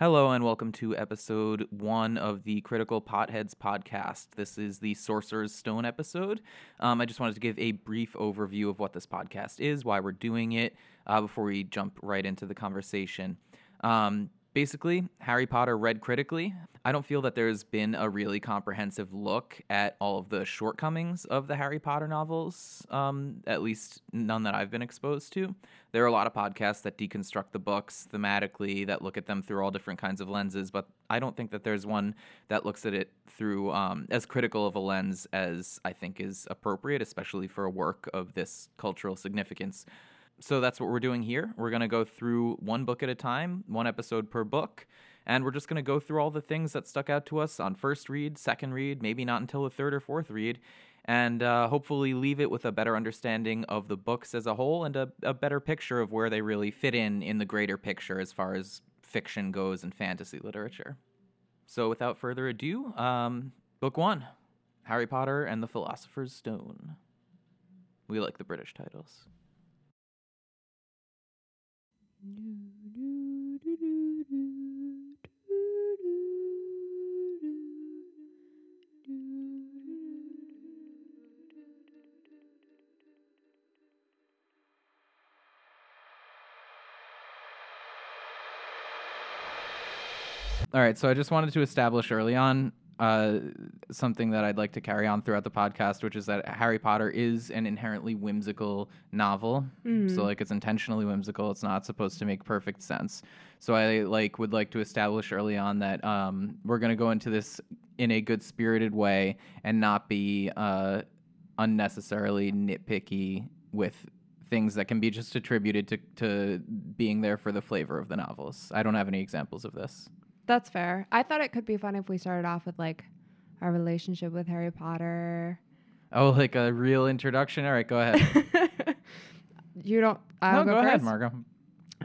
Hello and welcome to episode one of the Critical Potheads podcast. This is the Sorcerer's Stone episode. Um, I just wanted to give a brief overview of what this podcast is, why we're doing it, uh, before we jump right into the conversation. Um, basically, Harry Potter read critically. I don't feel that there's been a really comprehensive look at all of the shortcomings of the Harry Potter novels, um, at least none that I've been exposed to. There are a lot of podcasts that deconstruct the books thematically, that look at them through all different kinds of lenses, but I don't think that there's one that looks at it through um, as critical of a lens as I think is appropriate, especially for a work of this cultural significance so that's what we're doing here. We're going to go through one book at a time, one episode per book, and we're just going to go through all the things that stuck out to us on first read, second read, maybe not until the third or fourth read, and uh, hopefully leave it with a better understanding of the books as a whole and a, a better picture of where they really fit in in the greater picture as far as fiction goes and fantasy literature. So without further ado, um, book one Harry Potter and the Philosopher's Stone. We like the British titles. All right, so I just wanted to establish early on uh, something that I'd like to carry on throughout the podcast, which is that Harry Potter is an inherently whimsical novel. So like it's intentionally whimsical. It's not supposed to make perfect sense. So I like would like to establish early on that um, we're going to go into this in a good spirited way and not be uh, unnecessarily nitpicky with things that can be just attributed to, to being there for the flavor of the novels. I don't have any examples of this. That's fair. I thought it could be fun if we started off with like our relationship with Harry Potter. Oh, like a real introduction? All right, go ahead. you don't. I'll no, go, ahead, first? Margo.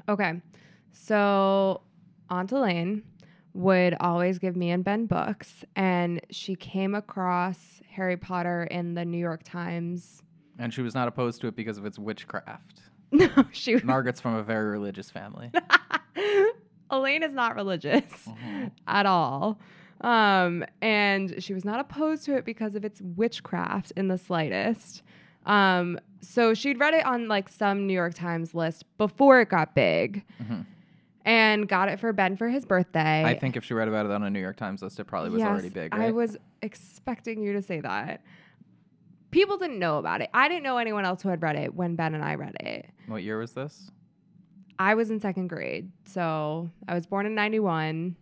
Okay. So Aunt Elaine would always give me and Ben books, and she came across Harry Potter in the New York Times. And she was not opposed to it because of its witchcraft. No, she was. Margaret's from a very religious family. Elaine is not religious at all. Um, and she was not opposed to it because of its witchcraft in the slightest. Um, so she'd read it on like some New York Times list before it got big and got it for Ben for his birthday. I think if she read about it on a New York Times list, it probably was Yes, already big, I was expecting you to say that. People didn't know about it. I didn't know anyone else who had read it when Ben and I read it. What year was this? I was in second grade. So I was born in 91.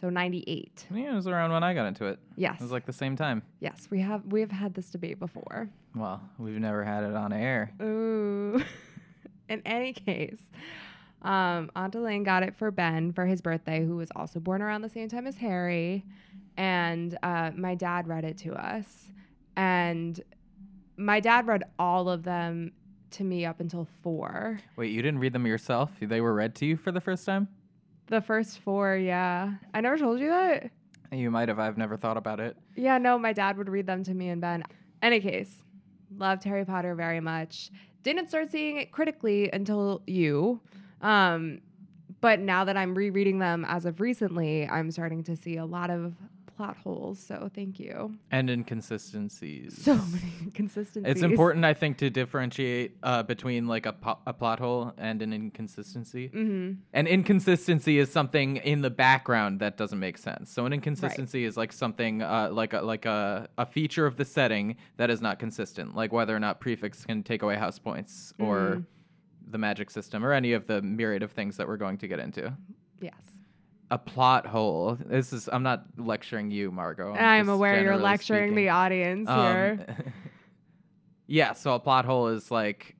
So 98. Yeah, it was around when I got into it. Yes. It was like the same time. yes, we have we have had this debate before. Well, we've never had it on air. Ooh. in any case, um, Aunt Elaine got it for Ben for his birthday, who was also born around the same time as Harry. And uh, my dad read it to us. And my dad read all of them to me up until four. Wait, you didn't read them yourself? They were read to you for the first time? The first four, yeah. I never told you that. You might have. I've never thought about it. Yeah, no, my dad would read them to me and Ben. Any case, loved Harry Potter very much. Didn't start seeing it critically until you. Um, but now that I'm rereading them as of recently, I'm starting to see a lot of plot holes. So thank you. And inconsistencies. So many inconsistencies. It's important, I think, to differentiate uh, between like a, po- a plot hole and an inconsistency. hmm An inconsistency is something in the background that doesn't make sense. So an inconsistency is like something uh, like a, like a, a feature of the setting that is not consistent, like whether or not prefects can take away house points or Mhm. the magic system or any of the myriad of things that we're going to get into. Yes. A plot hole. This is I'm not lecturing you, Margo. I'm aware you're lecturing speaking. the audience Um, here. yeah, so a plot hole is like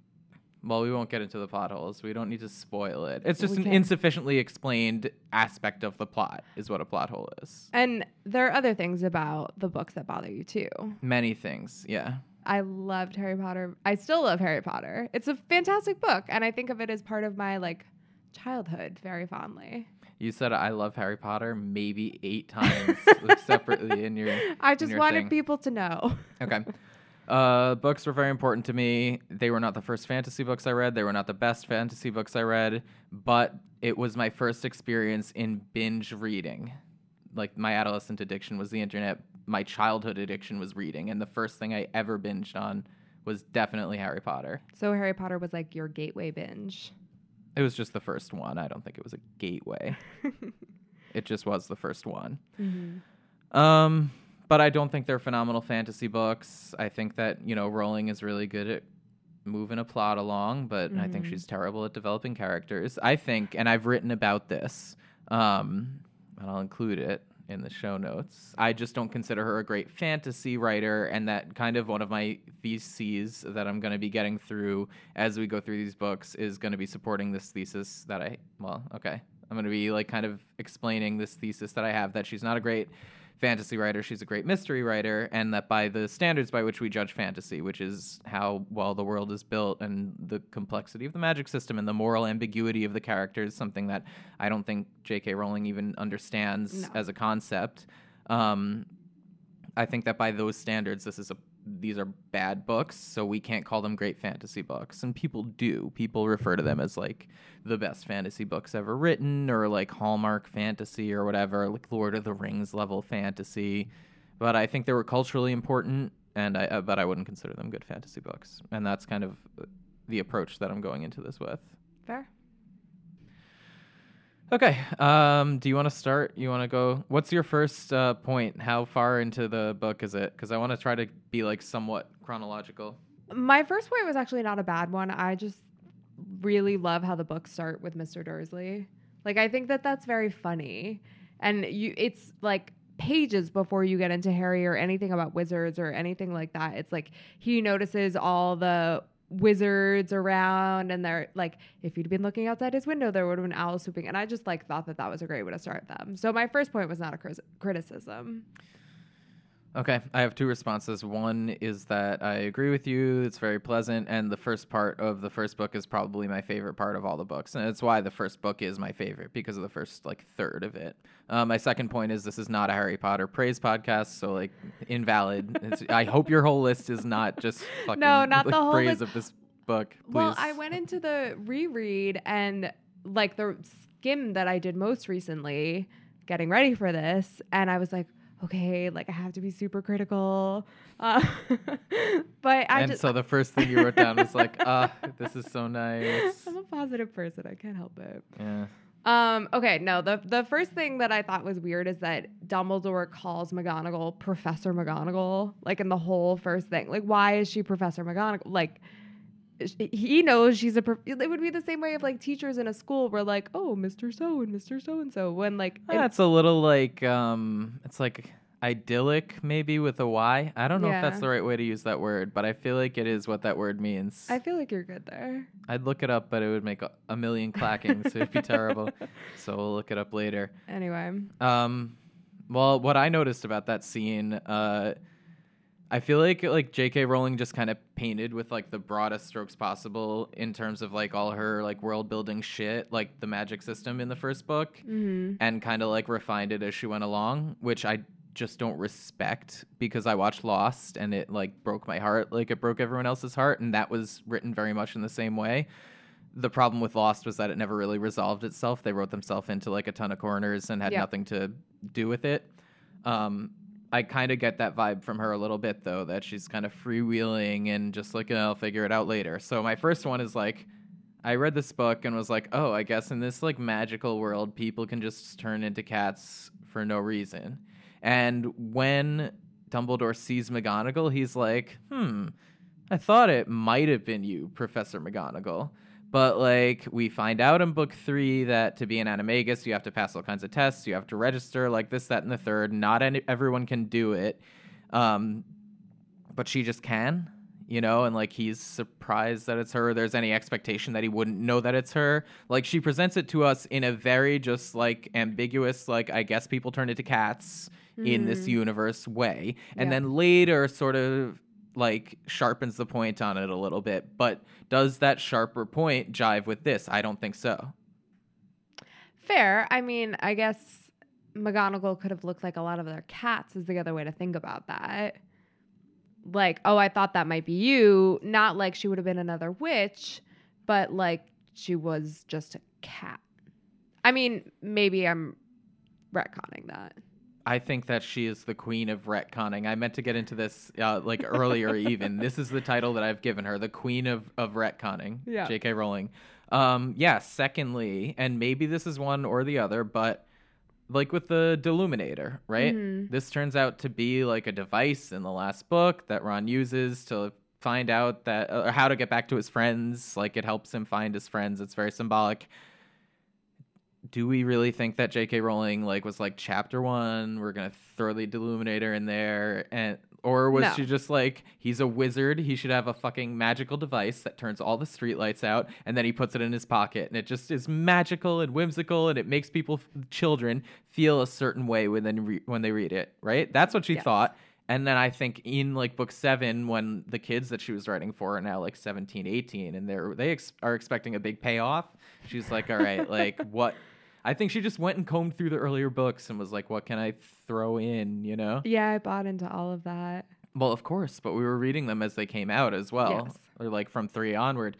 well, we won't get into the plot holes. We don't need to spoil it. It's just We an insufficiently explained aspect of the plot, is what a plot hole is. And there are other things about the books that bother you too. Many things, yeah. I loved Harry Potter. I still love Harry Potter. It's a fantastic book, and I think of it as part of my like childhood very fondly. You said I love Harry Potter maybe eight times separately in your. I just your wanted thing. people to know. Okay. Uh, books were very important to me. They were not the first fantasy books I read. They were not the best fantasy books I read, but it was my first experience in binge reading. Like my adolescent addiction was the internet. My childhood addiction was reading, and the first thing I ever binged on was definitely Harry Potter. So Harry Potter was like your gateway binge. It was just the first one. I don't think it was a gateway. it just was the first one. Um, but I don't think they're phenomenal fantasy books. I think that you know Rowling is really good at moving a plot along, but I think she's terrible at developing characters. I think, and I've written about this, um, and I'll include it in the show notes. I just don't consider her a great fantasy writer, and that kind of one of my theses that I'm going to be getting through as we go through these books is going to be supporting this thesis that I, well, okay. I'm going to be like kind of explaining this thesis that I have that she's not a great fantasy writer, she's a great mystery writer, and that by the standards by which we judge fantasy, which is how well the world is built and the complexity of the magic system and the moral ambiguity of the characters, something that I don't think J.K. Rowling even understands No. as a concept. Um, I think that by those standards, this is a these are bad books, so we can't call them great fantasy books. And people do. People refer to them as like the best fantasy books ever written, or like Hallmark fantasy, or whatever, like Lord of the Rings level fantasy. But I think they were culturally important, and I uh, but I wouldn't consider them good fantasy books. And that's kind of the approach that I'm going into this with. Fair. Okay. Um, do you want to start? You want to go? What's your first uh, point? How far into the book is it? Because I want to try to be like somewhat chronological. My first point was actually not a bad one. I just really love how the books start with Mr. Dursley. Like I think that that's very funny. And you it's like pages before you get into Harry or anything about wizards or anything like that. It's like he notices all the wizards around and they're like if you'd been looking outside his window there would have been owls swooping and i just like thought that that was a great way to start them. So my first point was not a cri- criticism Okay, I have two responses. One is that I agree with you; it's very pleasant, and the first part of the first book is probably my favorite part of all the books, and it's why the first book is my favorite because of the first like third of it. Uh, my second point is this is not a Harry Potter praise podcast, so like invalid. It's, I hope your whole list is not just fucking No, not the whole praise list. of this book. Please. Well, I went into the reread and like the skim that I did most recently, getting ready for this, and I was like, okay, like I have to be super critical. Uh, but I and just so the first thing you wrote down was like, ah, this is so nice. I'm a positive person. I can't help it. Yeah. Um, okay, no, the the first thing that I thought was weird is that Dumbledore calls McGonagall Professor McGonagall, like in the whole first thing. Like, why is she Professor McGonagall? Like, he knows she's a. Prof- it would be the same way if like teachers in a school were like, "Oh, Mr. So and Mr. So and So," when like, it- That's a little like um it's like idyllic maybe with a Y. I don't know if that's the right way to use that word, but I feel like it is what that word means. I feel like you're good there. I'd look it up, but it would make a, a million clackings. It'd be terrible. So we'll look it up later. Anyway, Um, well, what I noticed about that scene, uh, I feel like like J.K. Rowling just kind of painted with like the broadest strokes possible in terms of like all her like world building shit, like the magic system in the first book, mm-hmm. and kind of like refined it as she went along, which I just don't respect because I watched Lost and it like broke my heart, like it broke everyone else's heart, and that was written very much in the same way. The problem with Lost was that it never really resolved itself. They wrote themselves into like a ton of corners and had nothing to do with it. Um, I kind of get that vibe from her a little bit though, that she's kind of freewheeling and just like, "Oh, I'll figure it out later. So my first one is like, I read this book and was like, oh, I guess in this like magical world, people can just turn into cats for no reason. And when Dumbledore sees McGonagall, he's like, hmm, I thought it might have been you, Professor McGonagall. But like we find out in book three that to be an animagus, you have to pass all kinds of tests, you have to register, like this, that, and the third. Not any, everyone can do it, um, but she just can, you know. And like he's surprised that it's her. There's any expectation that he wouldn't know that it's her. Like she presents it to us in a very just like ambiguous, like I guess people turn into cats in this universe way, and Yeah. then later sort of like sharpens the point on it a little bit. But does that sharper point jive with this? I don't think so. Fair. I mean, I guess McGonagall could have looked like a lot of other cats. Is the other way to think about that. like, oh, I thought that might be you. Not like she would have been another witch, but like she was just a cat. I mean, maybe I'm retconning that. I think that she is the queen of retconning. I meant to get into this uh, like earlier. even this is the title that I've given her, the queen of of retconning. Yeah. J.K. Rowling. Um, yeah. Secondly, and maybe this is one or the other, but like with the Deluminator, right? Mhm. This turns out to be like a device in the last book that Ron uses to find out that or how to get back to his friends. Like it helps him find his friends. It's very symbolic. Do we really think that J.K. Rowling like was like chapter one? We're gonna throw the Deluminator in there, and or was No. she just like he's a wizard? He should have a fucking magical device that turns all the streetlights out, and then he puts it in his pocket, and it just is magical and whimsical, and it makes people, children, feel a certain way when they re- when they read it. Right? That's what she Yes. thought. And then I think in like book seven, when the kids that she was writing for are now like 17, 18, and they're they ex- are expecting a big payoff, she's like, all right, like what? I think she just went and combed through the earlier books and was like, what can I throw in? You know? Yeah, I bought into all of that. Well, of course, but we were reading them as they came out as well, Yes. or like from three onward.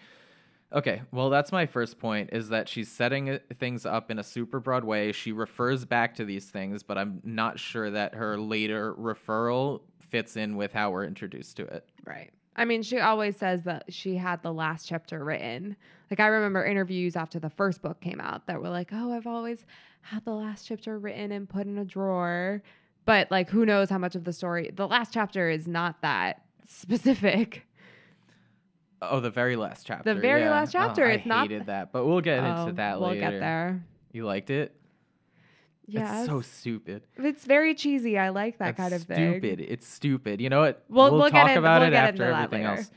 Okay, well, that's my first point is that she's setting uh, things up in a super broad way. She refers back to these things, but I'm not sure that her later referral fits in with how we're introduced to it. Right. I mean, she always says that she had the last chapter written. Like, I remember interviews after the first book came out that were like, oh, I've always had the last chapter written and put in a drawer. But, like, who knows how much of the story? The last chapter is not that specific. Oh, the very last chapter. The very yeah. last chapter, Oh, I it's not- hated that, but we'll get Oh, into that we'll later. get there. You liked it? Yeah. It's so stupid. it's very cheesy. I like that That's kind of thing. stupid. It's stupid. You know what? We'll- we'll get talk in- about we'll it after everything else.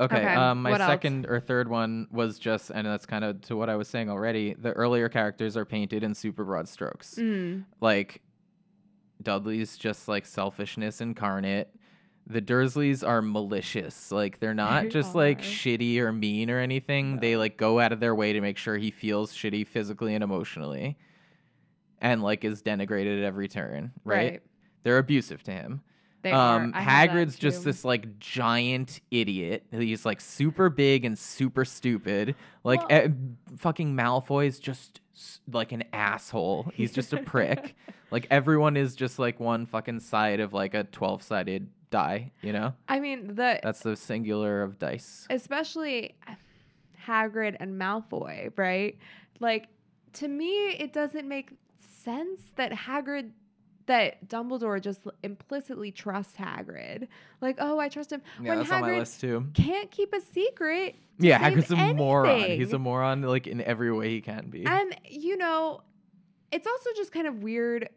Okay. Okay, Um, my what else? second or third one was just, and that's kind of to what I was saying already. The earlier characters are painted in super broad strokes. Mm. Like Dudley's just like selfishness incarnate. The Dursleys are malicious. Like they're not They just like shitty or mean or anything. They like go out of their way to make sure he feels shitty physically and emotionally. And like is denigrated at every turn, right? Right. They're abusive to him. They um are. I have that Hagrid's just this like giant idiot. He's like super big and super stupid. Like Well- eh, fucking Malfoy's just like an asshole. He's just a prick. like everyone is just like one fucking side of like a 12-sided die, you know? I mean, the That's the singular of dice. especially Hagrid and Malfoy, right? Like to me, it doesn't make sense that Hagrid that Dumbledore just implicitly trusts Hagrid. Like, oh, I trust him. Yeah, when that's on my list too. can't keep a secret. Yeah, Hagrid's a moron. He's a moron like in every way he can be. And you know, it's also just kind of weird.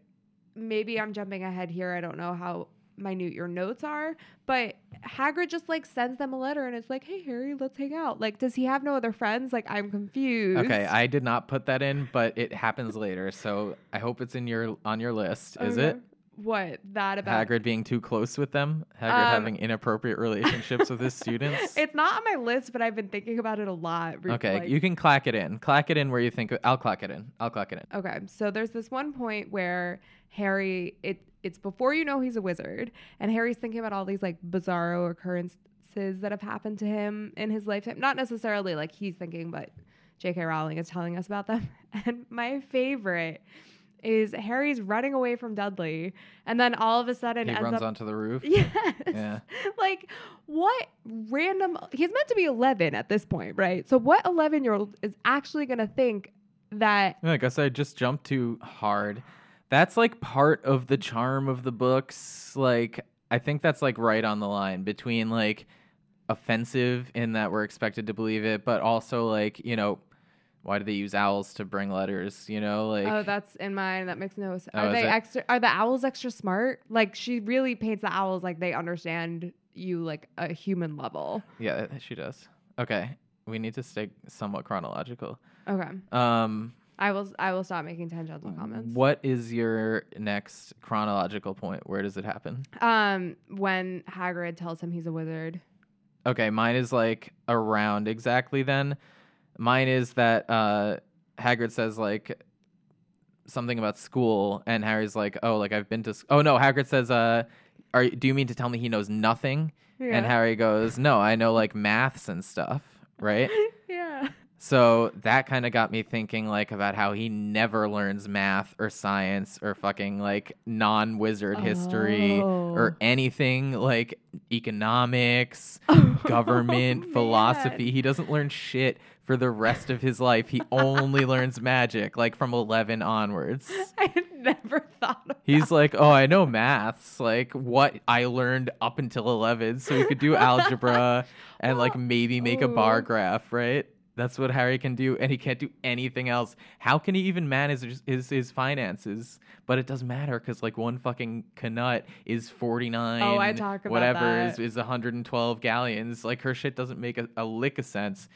Maybe I'm jumping ahead here. I don't know how minute your notes are, but Hagrid just like sends them a letter and it's like, "Hey Harry, let's hang out." Like, does he have no other friends? Like, I'm confused. Okay, I did not put that in, but it happens later, so I hope it's in your on your list. Is Okay. it What that about? Hagrid being too close with them? Hagrid Um, having inappropriate relationships with his students? It's not on my list, but I've been thinking about it a lot. re- Okay, like- you can clack it in. Clack it in where you think. I'll clack it in. I'll clack it in. Okay, so there's this one point where Harry it it's before you know he's a wizard, and Harry's thinking about all these like bizarro occurrences that have happened to him in his lifetime. Not necessarily like he's thinking, but J.K. Rowling is telling us about them. And my favorite is Harry's running away from Dudley, and then all of a sudden He ends runs up. onto the roof. Yes. Yeah. Like what random he's meant to be 11 at this point, right? So what 11 year old is actually going to think that Yeah, I guess I just jumped too hard. That's like part of the charm of the books. Like, I think that's like right on the line between like offensive in that we're expected to believe it, but also like, you know, why do they use owls to bring letters? You know, like, oh, that's in mine. That makes no sense. Oh, Are they it? extra? Are the owls extra smart? Like she really paints the owls like they understand you like a human level. yeah, she does. Okay. We need to stay somewhat chronological. Okay, Um, I will. I will stop making tangential comments. what is your next chronological point? Where does it happen? Um, when Hagrid tells him he's a wizard. Okay, mine is like around exactly then. Mine is that uh Hagrid says like something about school and Harry's like, "Oh, like I've been to s- Oh no, Hagrid says uh are do you mean to tell me he knows nothing? And Harry goes, No, I know like maths and stuff, right? So that kind of got me thinking like about how he never learns math or science or fucking like non-wizard history Oh. or anything like economics, Oh, government, man. philosophy. He doesn't learn shit for the rest of his life. He only learns magic like from 11 onwards. I had never thought of He's like, "Oh, I know maths, like what I learned up until 11, so he could do algebra and like maybe make a bar graph, right?" That's what Harry can do, and he can't do anything else. How can he even manage his his, his finances? But it doesn't matter because like one fucking Knut is 49. Oh, I talk about whatever that. is is 112 galleons. Like her shit doesn't make a, a lick of sense.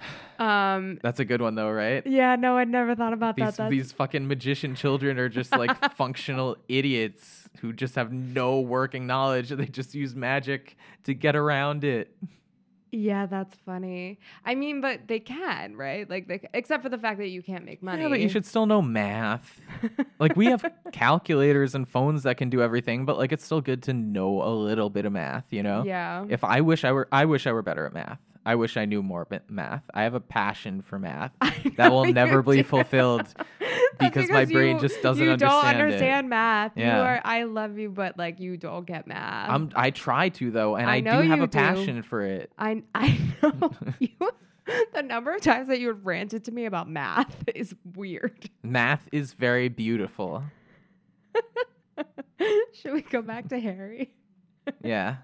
Um That's a good one though, right? yeah, no, I'd never thought about these that. That's these fucking magician children are just like functional idiots who just have no working knowledge. They just use magic to get around it. Yeah, that's funny. I mean, but they can, right? Like, they, except for the fact that you can't make money. Yeah, but you should still know math. like we have calculators and phones that can do everything, but like it's still good to know a little bit of math, you know? Yeah. If I wish I were I wish I were better at math. I wish I knew more math. I have a passion for math that will never be do. fulfilled That's because my brain you- just doesn't you understand You don't it. understand math. Yeah. You are. I love you, but like you don't get math. I'm I try to though, and I I, do have a do. passion for it. I I know you. The number of times that you have ranted to me about math is weird. Math is very beautiful. Should we go back to Harry? Yeah.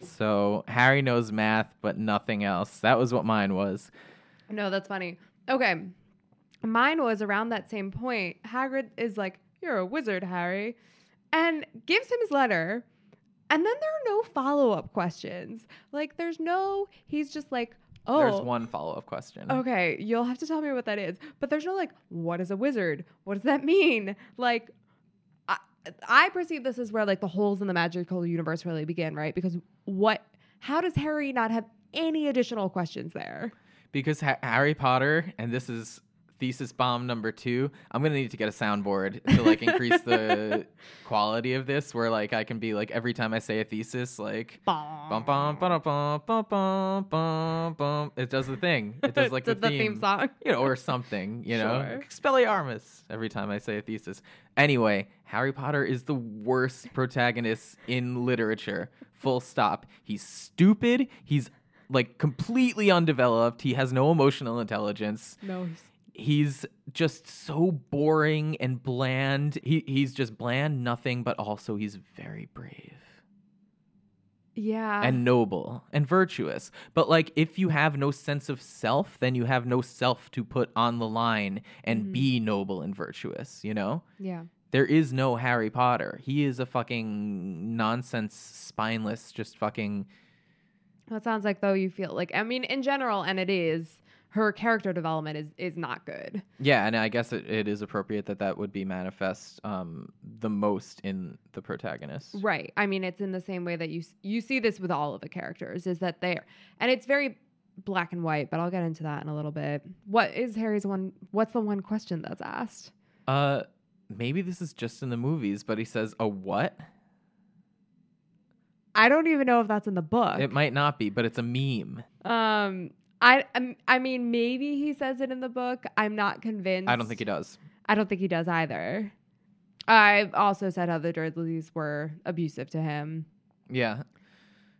So Harry knows math, but nothing else. That was what mine was. No, that's funny. Okay. Mine was around that same point. Hagrid is like, You're a wizard, Harry, and gives him his letter. And then there are no follow up questions. Like, there's no, he's just like, Oh, There's one follow up question. okay, you'll have to tell me what that is. But there's no like, What is a wizard? What does that mean? Like, I, perceive this as where like the holes in the magical universe really begin, right? Because what, how does Harry not have any additional questions there? Because ha- Harry Potter, and this is thesis bomb number two. I'm gonna need to get a soundboard to like increase the quality of this, where like I can be like every time I say a thesis, like bum bum bum bum bum bum bum bum. It does the thing. It does like the, the theme song. you know, or something, you know, Sure. Expelliarmus every time I say a thesis. Anyway, Harry Potter is the worst protagonist in literature. Full stop. He's stupid. He's like completely undeveloped. He has no emotional intelligence. No, he's He's just so boring and bland. He he's just bland, nothing, but also he's very brave yeah. and noble and virtuous. But like if you have no sense of self, then you have no self to put on the line and Mhm. be noble and virtuous, you know? yeah. There is no Harry Potter. He is a fucking nonsense, spineless, just fucking That sounds like though you feel like I mean in general, and it is her character development is is not good. yeah. And I guess it, it is appropriate that that would be manifest um, the most in the protagonist. Right. I mean, it's in the same way that you you see this with all of the characters is that they're and it's very black and white. But I'll get into that in a little bit. What is Harry's one? What's the one question that's asked? Uh, maybe this is just in the movies, but he says a what? I don't even know if that's in the book. It might not be, but it's a meme. um. I um, I mean maybe he says it in the book. I'm not convinced. I don't think he does. I don't think he does either. I've also said how the Dursleys were abusive to him. Yeah.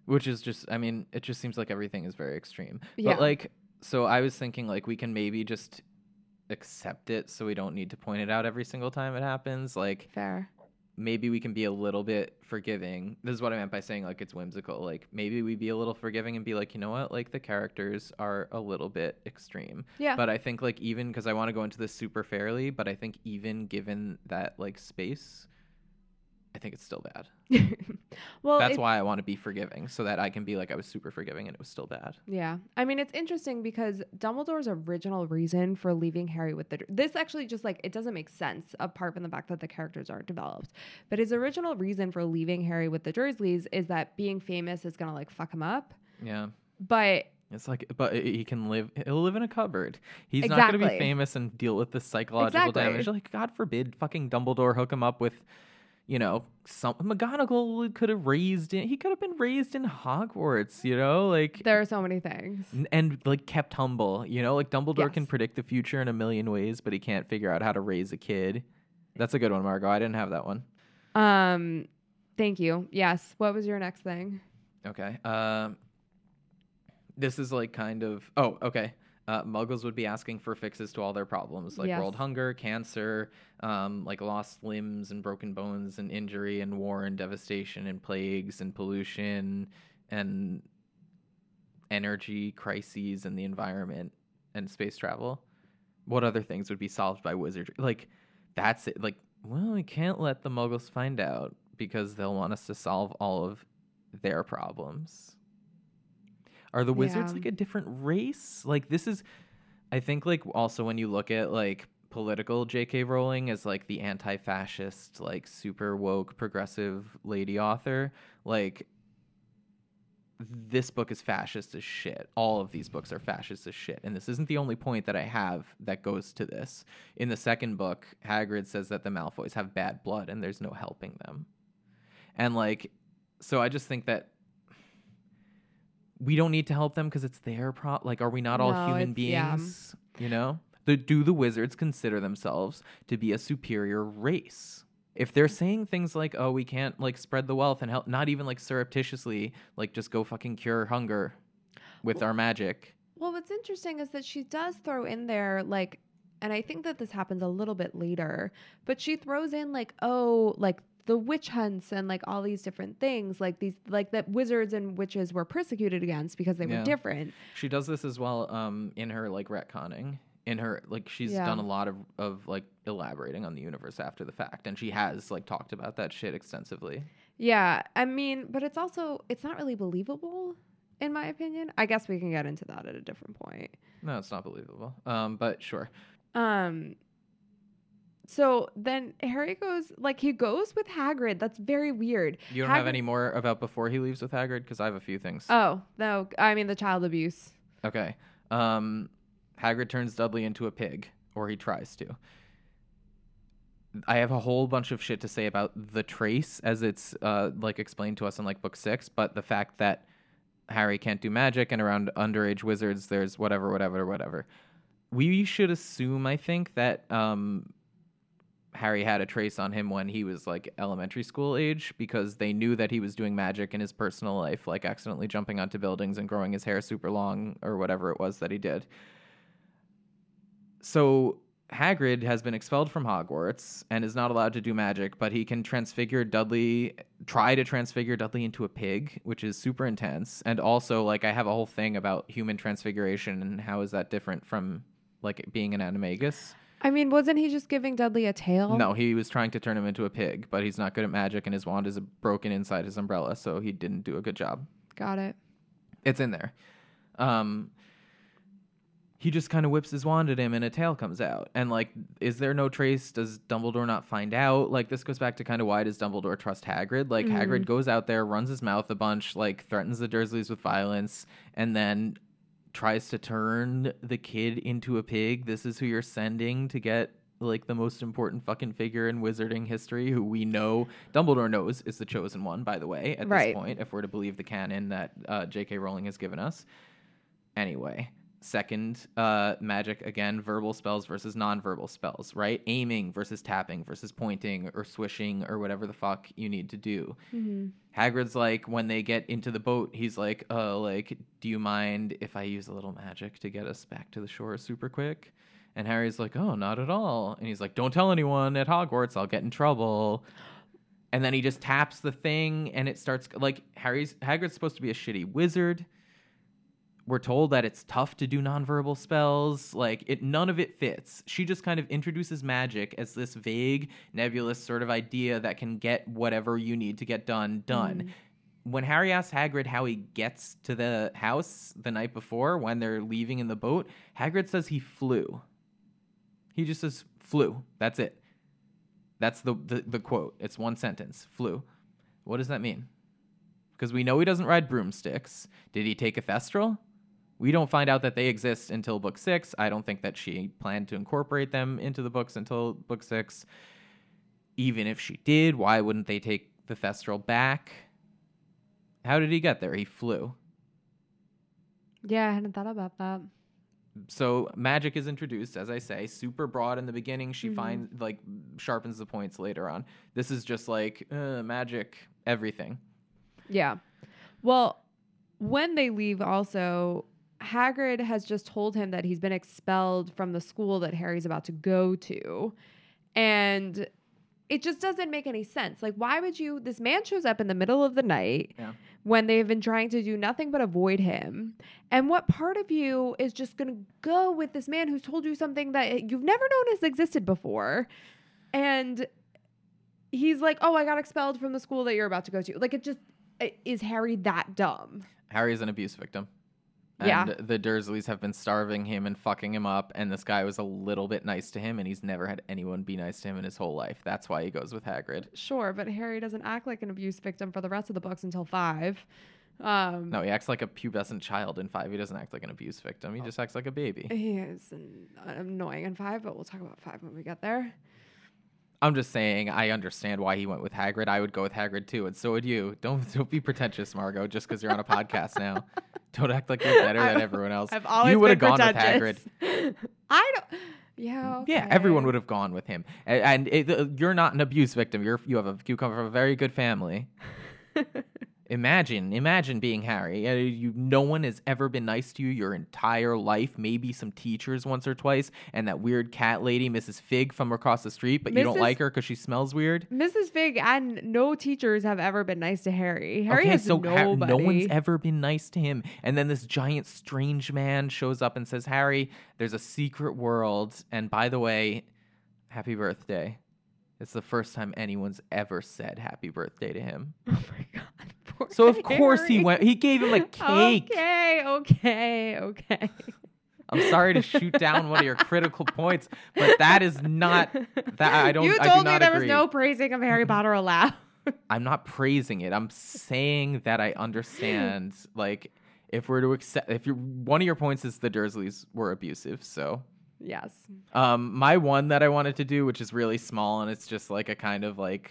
Which is just I mean, it just seems like everything is very extreme. Yeah. But like so I was thinking like we can maybe just accept it so we don't need to point it out every single time it happens. Like Fair. Maybe we can be a little bit forgiving. This is what I meant by saying like it's whimsical. Like maybe we be a little forgiving and be like, you know what? Like the characters are a little bit extreme. Yeah. But I think like even because I want to go into this super fairly, but I think even given that like space, I think it's still bad. well, That's why I want to be forgiving, so that I can be like I was super forgiving and it was still bad. Yeah. I mean, it's interesting because Dumbledore's original reason for leaving Harry with the this actually just like it doesn't make sense apart from the fact that the characters aren't developed. But his original reason for leaving Harry with the Dursleys is that being famous is going to like fuck him up. Yeah. But It's like, but he can live. He'll live in a cupboard. He's not going to be famous and deal with the psychological Exactly. damage. Like, God forbid, fucking Dumbledore hook him up with, you know, some McGonagall could have raised in, he could have been raised in Hogwarts, you know, like There are so many things. and like kept humble, you know, like Dumbledore can predict the future in a million ways, but he can't figure out how to raise a kid. That's a good one, Margo. I didn't have that one. Um, thank you. Yes. What was your next thing? Okay. Um, this is like kind of. Oh, okay. Uh, Muggles would be asking for fixes to all their problems, like Yes. world hunger, cancer, um, like lost limbs and broken bones and injury and war and devastation and plagues and pollution and energy crises and the environment and space travel. What other things would be solved by wizardry? Like, that's it. Like, well, we can't let the Muggles find out because they'll want us to solve all of their problems. Are the wizards Yeah. like a different race? Like this is I think like also when you look at like political JK Rowling as like the anti-fascist, like super woke progressive lady author, like this book is fascist as shit. All of these books are fascist as shit. And this isn't the only point that I have that goes to this. In the second book, Hagrid says that the Malfoys have bad blood and there's no helping them. And like so I just think that we don't need to help them because it's their pro like are we not all No, human it's- yeah. beings? You know? The, do the wizards consider themselves to be a superior race? If they're saying things like, "Oh, we can't like spread the wealth and help," not even like surreptitiously, like just go fucking cure hunger with our magic. Well, what's interesting is that she does throw in there like, and I think that this happens a little bit later, but she throws in like, oh, like the witch hunts and like all these different things, like these, like that wizards and witches were persecuted against because they Yeah. were different. She does this as well um, in her like retconning. In her like she's Yeah. done a lot of of like elaborating on the universe after the fact, and she has like talked about that shit extensively. Yeah, I mean, but it's also it's not really believable, in my opinion. I guess we can get into that at a different point. No, it's not believable. Um, but sure. Um. So then Harry goes like he goes with Hagrid. That's very weird. You don't have any more about before he leaves with Hagrid because I have a few things. Oh no, I mean the child abuse. Okay. Um, Hagrid turns Dudley into a pig, or he tries to. I have a whole bunch of shit to say about the trace as it's uh, like explained to us in like book six, but the fact that Harry can't do magic and around underage wizards there's whatever, whatever, whatever. We should assume, I think, that um, Harry had a trace on him when he was like elementary school age because they knew that he was doing magic in his personal life, like accidentally jumping onto buildings and growing his hair super long or whatever it was that he did. So Hagrid has been expelled from Hogwarts and is not allowed to do magic, but he can transfigure Dudley, try to transfigure Dudley into a pig, which is super intense. And also, like, I have a whole thing about human transfiguration and how is that different from like being an animagus. I mean, wasn't he just giving Dudley a tail? No, he was trying to turn him into a pig, but he's not good at magic, and his wand is broken inside his umbrella, so he didn't do a good job. Got it. It's in there. Um, he just kind of whips his wand at him, and a tail comes out. And like, is there no trace? Does Dumbledore not find out? Like, this goes back to kind of why does Dumbledore trust Hagrid? Like, Hagrid goes out there, runs his mouth a bunch, like threatens the Dursleys with violence, and then tries to turn the kid into a pig. This is who you're sending to get like the most important fucking figure in wizarding history who we know Dumbledore knows is the chosen one by the way at Right. this point if we're to believe the canon that uh, J.K. Rowling has given us. Anyway, second uh, magic again verbal spells versus non-verbal spells, right? Aiming versus tapping versus pointing or swishing or whatever the fuck you need to do. Mm-hmm. Hagrid's like when they get into the boat, he's like, "Uh, like, do you mind if I use a little magic to get us back to the shore super quick?" And Harry's like, "Oh, not at all." And he's like, "Don't tell anyone at Hogwarts. I'll get in trouble." And then he just taps the thing, and it starts like Harry's Hagrid's supposed to be a shitty wizard. We're told that it's tough to do nonverbal spells. Like it, none of it fits. She just kind of introduces magic as this vague, nebulous sort of idea that can get whatever you need to get done done. Mm. When Harry asks Hagrid how he gets to the house the night before when they're leaving in the boat, Hagrid says he flew. He just says flew. That's it. That's the, the, the quote. It's one sentence. Flew. What does that mean? Because we know he doesn't ride broomsticks. Did he take a thestral? We don't find out that they exist until book six. I don't think that she planned to incorporate them into the books until book six. even if she did, why wouldn't they take the Thestral back? How did he get there? He flew. Yeah, I hadn't thought about that. So magic is introduced, as I say, super broad in the beginning. She Mhm. finds like sharpens the points later on. This is just like uh, magic, everything. Yeah. Well, when they leave, also, Hagrid has just told him that he's been expelled from the school that Harry's about to go to. And it just doesn't make any sense. Like, why would you? This man shows up in the middle of the night Yeah. when they've been trying to do nothing but avoid him. And what part of you is just going to go with this man who's told you something that you've never known has existed before? And he's like, "Oh, I got expelled from the school that you're about to go to." Like, it just is Harry that dumb? Harry is an abuse victim. Yeah. And the Dursleys have been starving him and fucking him up, and this guy was a little bit nice to him, and he's never had anyone be nice to him in his whole life. That's why he goes with Hagrid. Sure, but Harry doesn't act like an abuse victim for the rest of the books until five. Um, No, he acts like a pubescent child in five. He doesn't act like an abuse victim. He just acts like a baby. He is an, annoying in five, but we'll talk about five when we get there. I'm just saying, I understand why he went with Hagrid. I would go with Hagrid too, and so would you. Don't don't be pretentious, Margo. Just because you're on a podcast now, don't act like you're better than everyone else. I've always you would have gone with Hagrid. I don't. Yeah. Yeah, everyone would have gone with him. A- And, it, uh, you're not an abuse victim. You're you have a you come from a very good family. imagine, imagine being Harry. Uh, you, no one has ever been nice to you your entire life. Maybe some teachers once or twice, and that weird cat lady, Mrs. Fig, from across the street, but you don't Mrs. like her because she smells weird. Mrs. Fig and no teachers have ever been nice to Harry. Harry okay, has so Ha- no one's ever been nice to him. And then this giant strange man shows up and says, Harry, there's a secret world. And by the way, happy birthday. It's the first time anyone's ever said happy birthday to him. Oh my god. Poor So of course he went. He gave him a cake. Okay, okay, okay. I'm sorry to shoot down one of your critical points, but that is not that I don't. You I do told me there agree. was no praising of Harry Potter allowed. I'm not praising it. I'm saying that I understand. like, if we're to accept, if you one of your points is the Dursleys were abusive, so yes. um, my one that I wanted to do, which is really small and it's just like a kind of like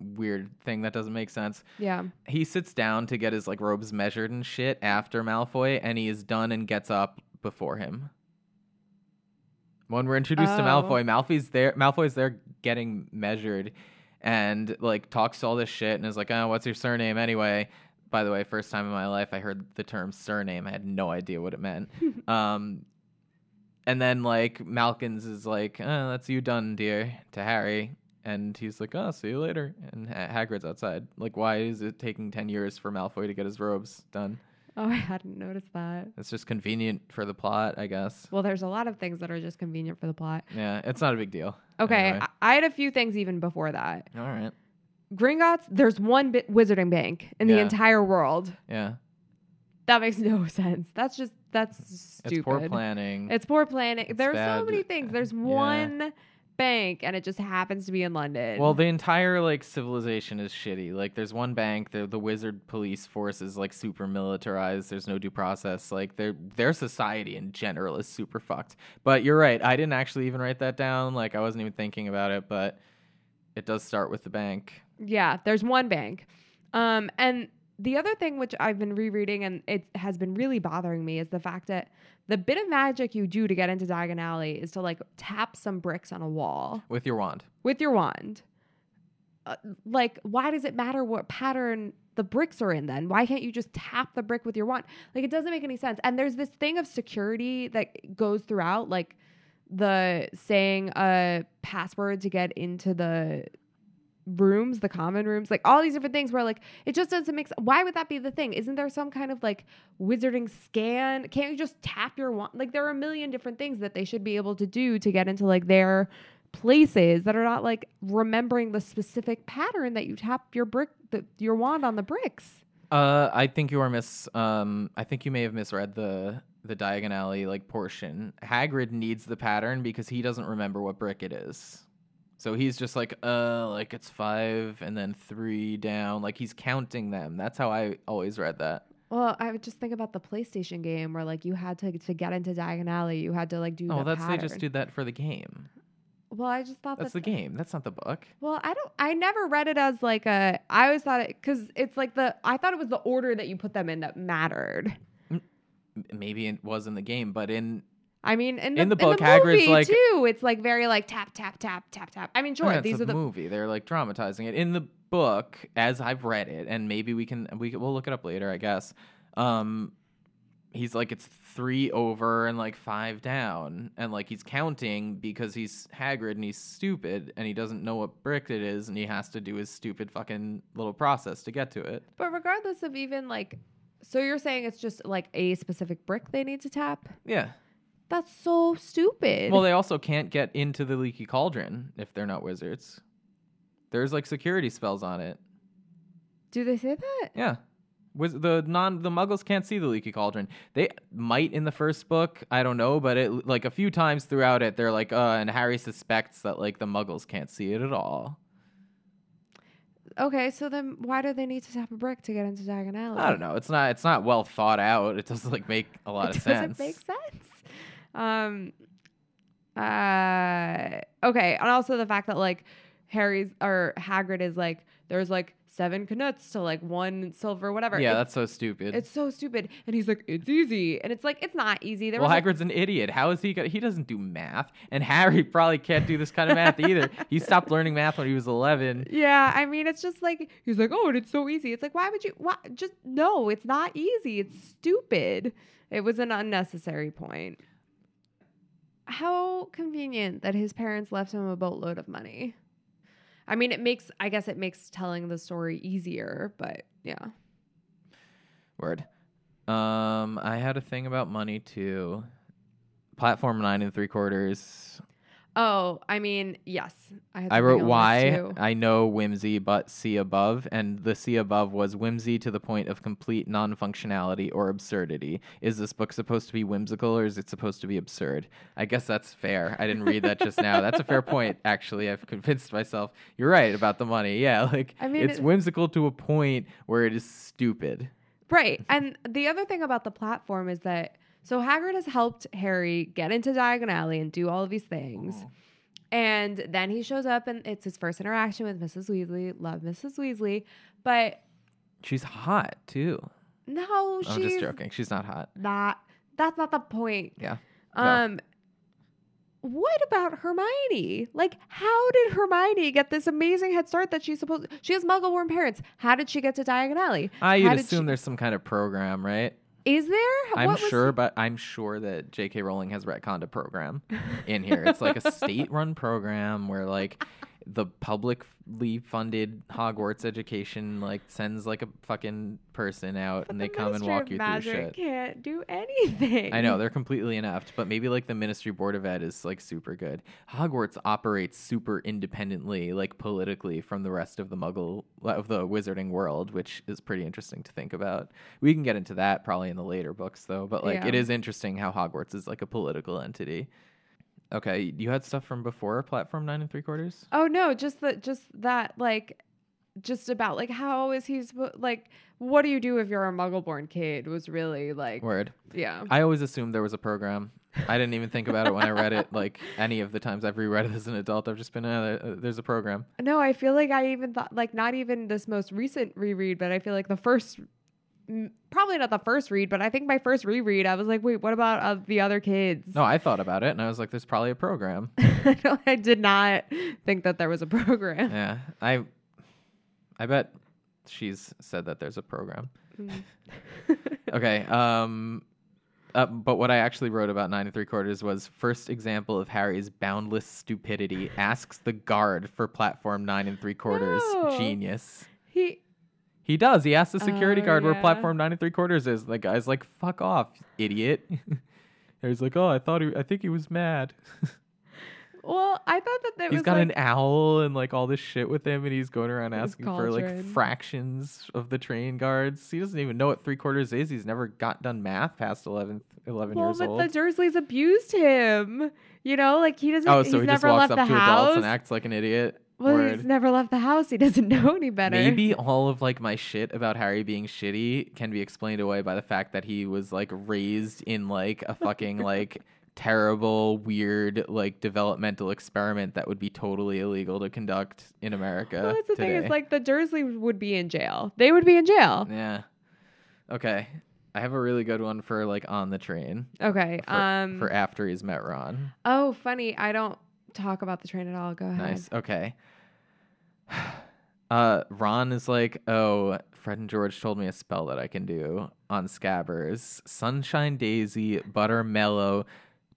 weird thing that doesn't make sense. Yeah. He sits down to get his like robes measured and shit after Malfoy, and he is done and gets up before him. When we're introduced to Oh. Malfoy, Malfoy's there. Malfoy's there getting measured, and like talks all this shit, and is like, "Oh, what's your surname anyway?" By the way, first time in my life I heard the term surname. I had no idea what it meant. um, and then like Malkins is like, "Oh, that's you done, dear," to Harry, and he's like, "Oh, see you later." And ha- Hagrid's outside. Like, why is it taking ten years for Malfoy to get his robes done? Oh, I hadn't noticed that. It's just convenient for the plot, I guess. Well, there's a lot of things that are just convenient for the plot. Yeah, it's not a big deal. Okay, Anyway. I, I had a few things even before that. All right. Gringotts, there's one bit wizarding bank in the entire world. Yeah. That makes no sense. That's just that's stupid. It's poor planning. It's poor planning. It's There's so many things. There's Yeah. one bank, and it just happens to be in London. well, the entire like civilization is shitty. Like, there's one bank. The the wizard police force is like super militarized. There's no due process. Like, their their society in general is super fucked. But you're right. I didn't actually even write that down. Like, I wasn't even thinking about it. But it does start with the bank. yeah, there's one bank. Um, and the other thing which I've been rereading and it has been really bothering me is the fact that the bit of magic you do to get into Diagon Alley is to like tap some bricks on a wall with your wand. with your wand. Uh, like, why does it matter what pattern the bricks are in then? Why can't you just tap the brick with your wand? Like, it doesn't make any sense. And there's this thing of security that goes throughout, like the saying a password to get into the rooms, the common rooms, like all these different things where like it just doesn't make sense. Why would that be the thing? Isn't there some kind of like wizarding scan? Can't you just tap your wand? Like there are a million different things that they should be able to do to get into like their places that are not like remembering the specific pattern that you tap your brick the, your wand on the bricks. Uh, I think you are miss. Um, I think you may have misread the the Diagon Alley like portion. Hagrid needs the pattern because he doesn't remember what brick it is. So he's just like, uh, like it's five and then three down. Like he's counting them. That's how I always read that. Well, I would just think about the PlayStation game where like you had to to get into Diagon Alley, you had to like do Oh, the that's pattern. they just do that for the game. Well, I just thought That's that the game. That's not the book. Well, I don't. I never read it as like a. I always thought it because it's like the. I thought it was the order that you put them in that mattered. Maybe it was in the game, but in I mean, in, In the, the book, in Hagrid's movie like- too. It's like very like tap tap tap tap tap. I mean, sure, Yeah, these a are the. movie. They're like dramatizing it in the book as I've read it, and maybe we can we we'll look it up later, I guess. Um, he's like it's three over and like five down, and like he's counting because he's Hagrid and he's stupid and he doesn't know what brick it is, and he has to do his stupid fucking little process to get to it. But regardless of even like, so you're saying it's just like a specific brick they need to tap? Yeah. That's so stupid. Well, they also can't get into the leaky cauldron if they're not wizards. There's like security spells on it. Do they say that? Yeah. Was the non the muggles can't see the leaky cauldron. They might in the first book, I don't know, but it like a few times throughout it they're like uh and Harry suspects that like the muggles can't see it at all. Okay, so then why do they need to tap a brick to get into Diagon Alley? I don't know. It's not it's not well thought out. It doesn't like make a lot it of doesn't sense. make sense. Um. Uh. Okay, and also the fact that like Harry's or Hagrid is like there's like seven Knuts to like one silver, whatever. Yeah, that's so stupid. it's so stupid, and he's like it's easy, and it's like it's not easy. There well, was Hagrid's an idiot. How is he gonna he doesn't do math. And Harry probably can't do this kind of math either. He stopped learning math when he was eleven. Yeah, I mean, it's just like he's like, oh, and it's so easy. It's like, why would you? Why? Just no, it's not easy. It's stupid. It was an unnecessary point. How convenient that his parents left him a boatload of money. I mean, it makes. I guess it makes telling the story easier, but yeah. Word. Um, I had a thing about money too. Platform nine and three quarters. Oh, I mean, yes. I, I wrote. I know whimsy, but see above, and the see above was whimsy to the point of complete non-functionality or absurdity. Is this book supposed to be whimsical or is it supposed to be absurd? I guess that's fair. I didn't read that just now. That's a fair point. Actually, I've convinced myself. You're right about the money. Yeah, like I mean, it's it- whimsical to a point where it is stupid. Right. And the other thing about the platform is that so Hagrid has helped Harry get into Diagon Alley and do all of these things. Mm-hmm. And then he shows up and it's his first interaction with Mrs. Weasley. Love Mrs. Weasley. But She's hot too. no, I'm just joking. She's not hot. not that's not the point. Yeah. No. Um what about Hermione? Like, how did Hermione get this amazing head start that she's supposed she has muggle-born parents? How did she get to Diagon Alley? I How would assume she- there's some kind of program, right? Is there? I'm What was- sure, but I'm sure that J.K. Rowling has retconned a program in here. It's like a state-run program where like the publicly funded Hogwarts education like sends like a fucking person out But and the they come and walk you through shit. Can't do anything. I know they're completely inept, but maybe like the Ministry Board of Ed is like super good. Hogwarts operates super independently, like politically, from the rest of the Muggle of the Wizarding world, which is pretty interesting to think about. We can get into that probably in the later books, though. But like, Yeah. it is interesting how Hogwarts is like a political entity. Okay, you had stuff from before Platform Nine and Three Quarters. Oh no, just that, just that, like, just about like how is he like what do you do if you're a Muggle-born kid? Was really like Word. yeah. I always assumed there was a program. I didn't even think about it when I read it. Like any of the times I've reread it as an adult, I've just been, uh, there- there's a program. No, I feel like I even thought like not even this most recent reread, but I feel like the first. Probably not the first read, but I think my first reread, I was like, "Wait, what about uh, the other kids?" No, I thought about it and I was like, there's probably a program. no, I did not think that there was a program. yeah. I I bet she's said that there's a program. Mm. Okay. Um uh, but what I actually wrote about nine and three quarters was first example of Harry's boundless stupidity asks the guard for platform nine and three quarters. No. Genius. he He does. He asks the security Oh, guard where platform nine and three quarters is. The guy's like, "Fuck off, idiot." And he's like, "Oh, I thought he. I think he was mad." well, I thought that that He's was got like, an owl and like all this shit with him, and he's going around asking for like fractions of the train guards. He doesn't even know what three quarters is. He's never got done math past 11, 11 well, years but old. the Dursleys abused him. You know, like he doesn't. oh, so he's he just never walks up to house. adults and acts like an idiot. Well, Word. he's never left the house. He doesn't know any better. Maybe all of like my shit about Harry being shitty can be explained away by the fact that he was like raised in like a fucking like terrible, weird, like developmental experiment that would be totally illegal to conduct in America. Well, that's the thing today. is like the Dursleys would be in jail. They would be in jail. yeah. Okay. I have a really good one for like on the train Okay. for, um. for after he's met Ron. oh, funny. I don't talk about the train at all. Go ahead. Nice. Okay. Uh, Ron is like, oh, Fred and George told me a spell that I can do on Scabbers. Sunshine Daisy, Butter Mellow,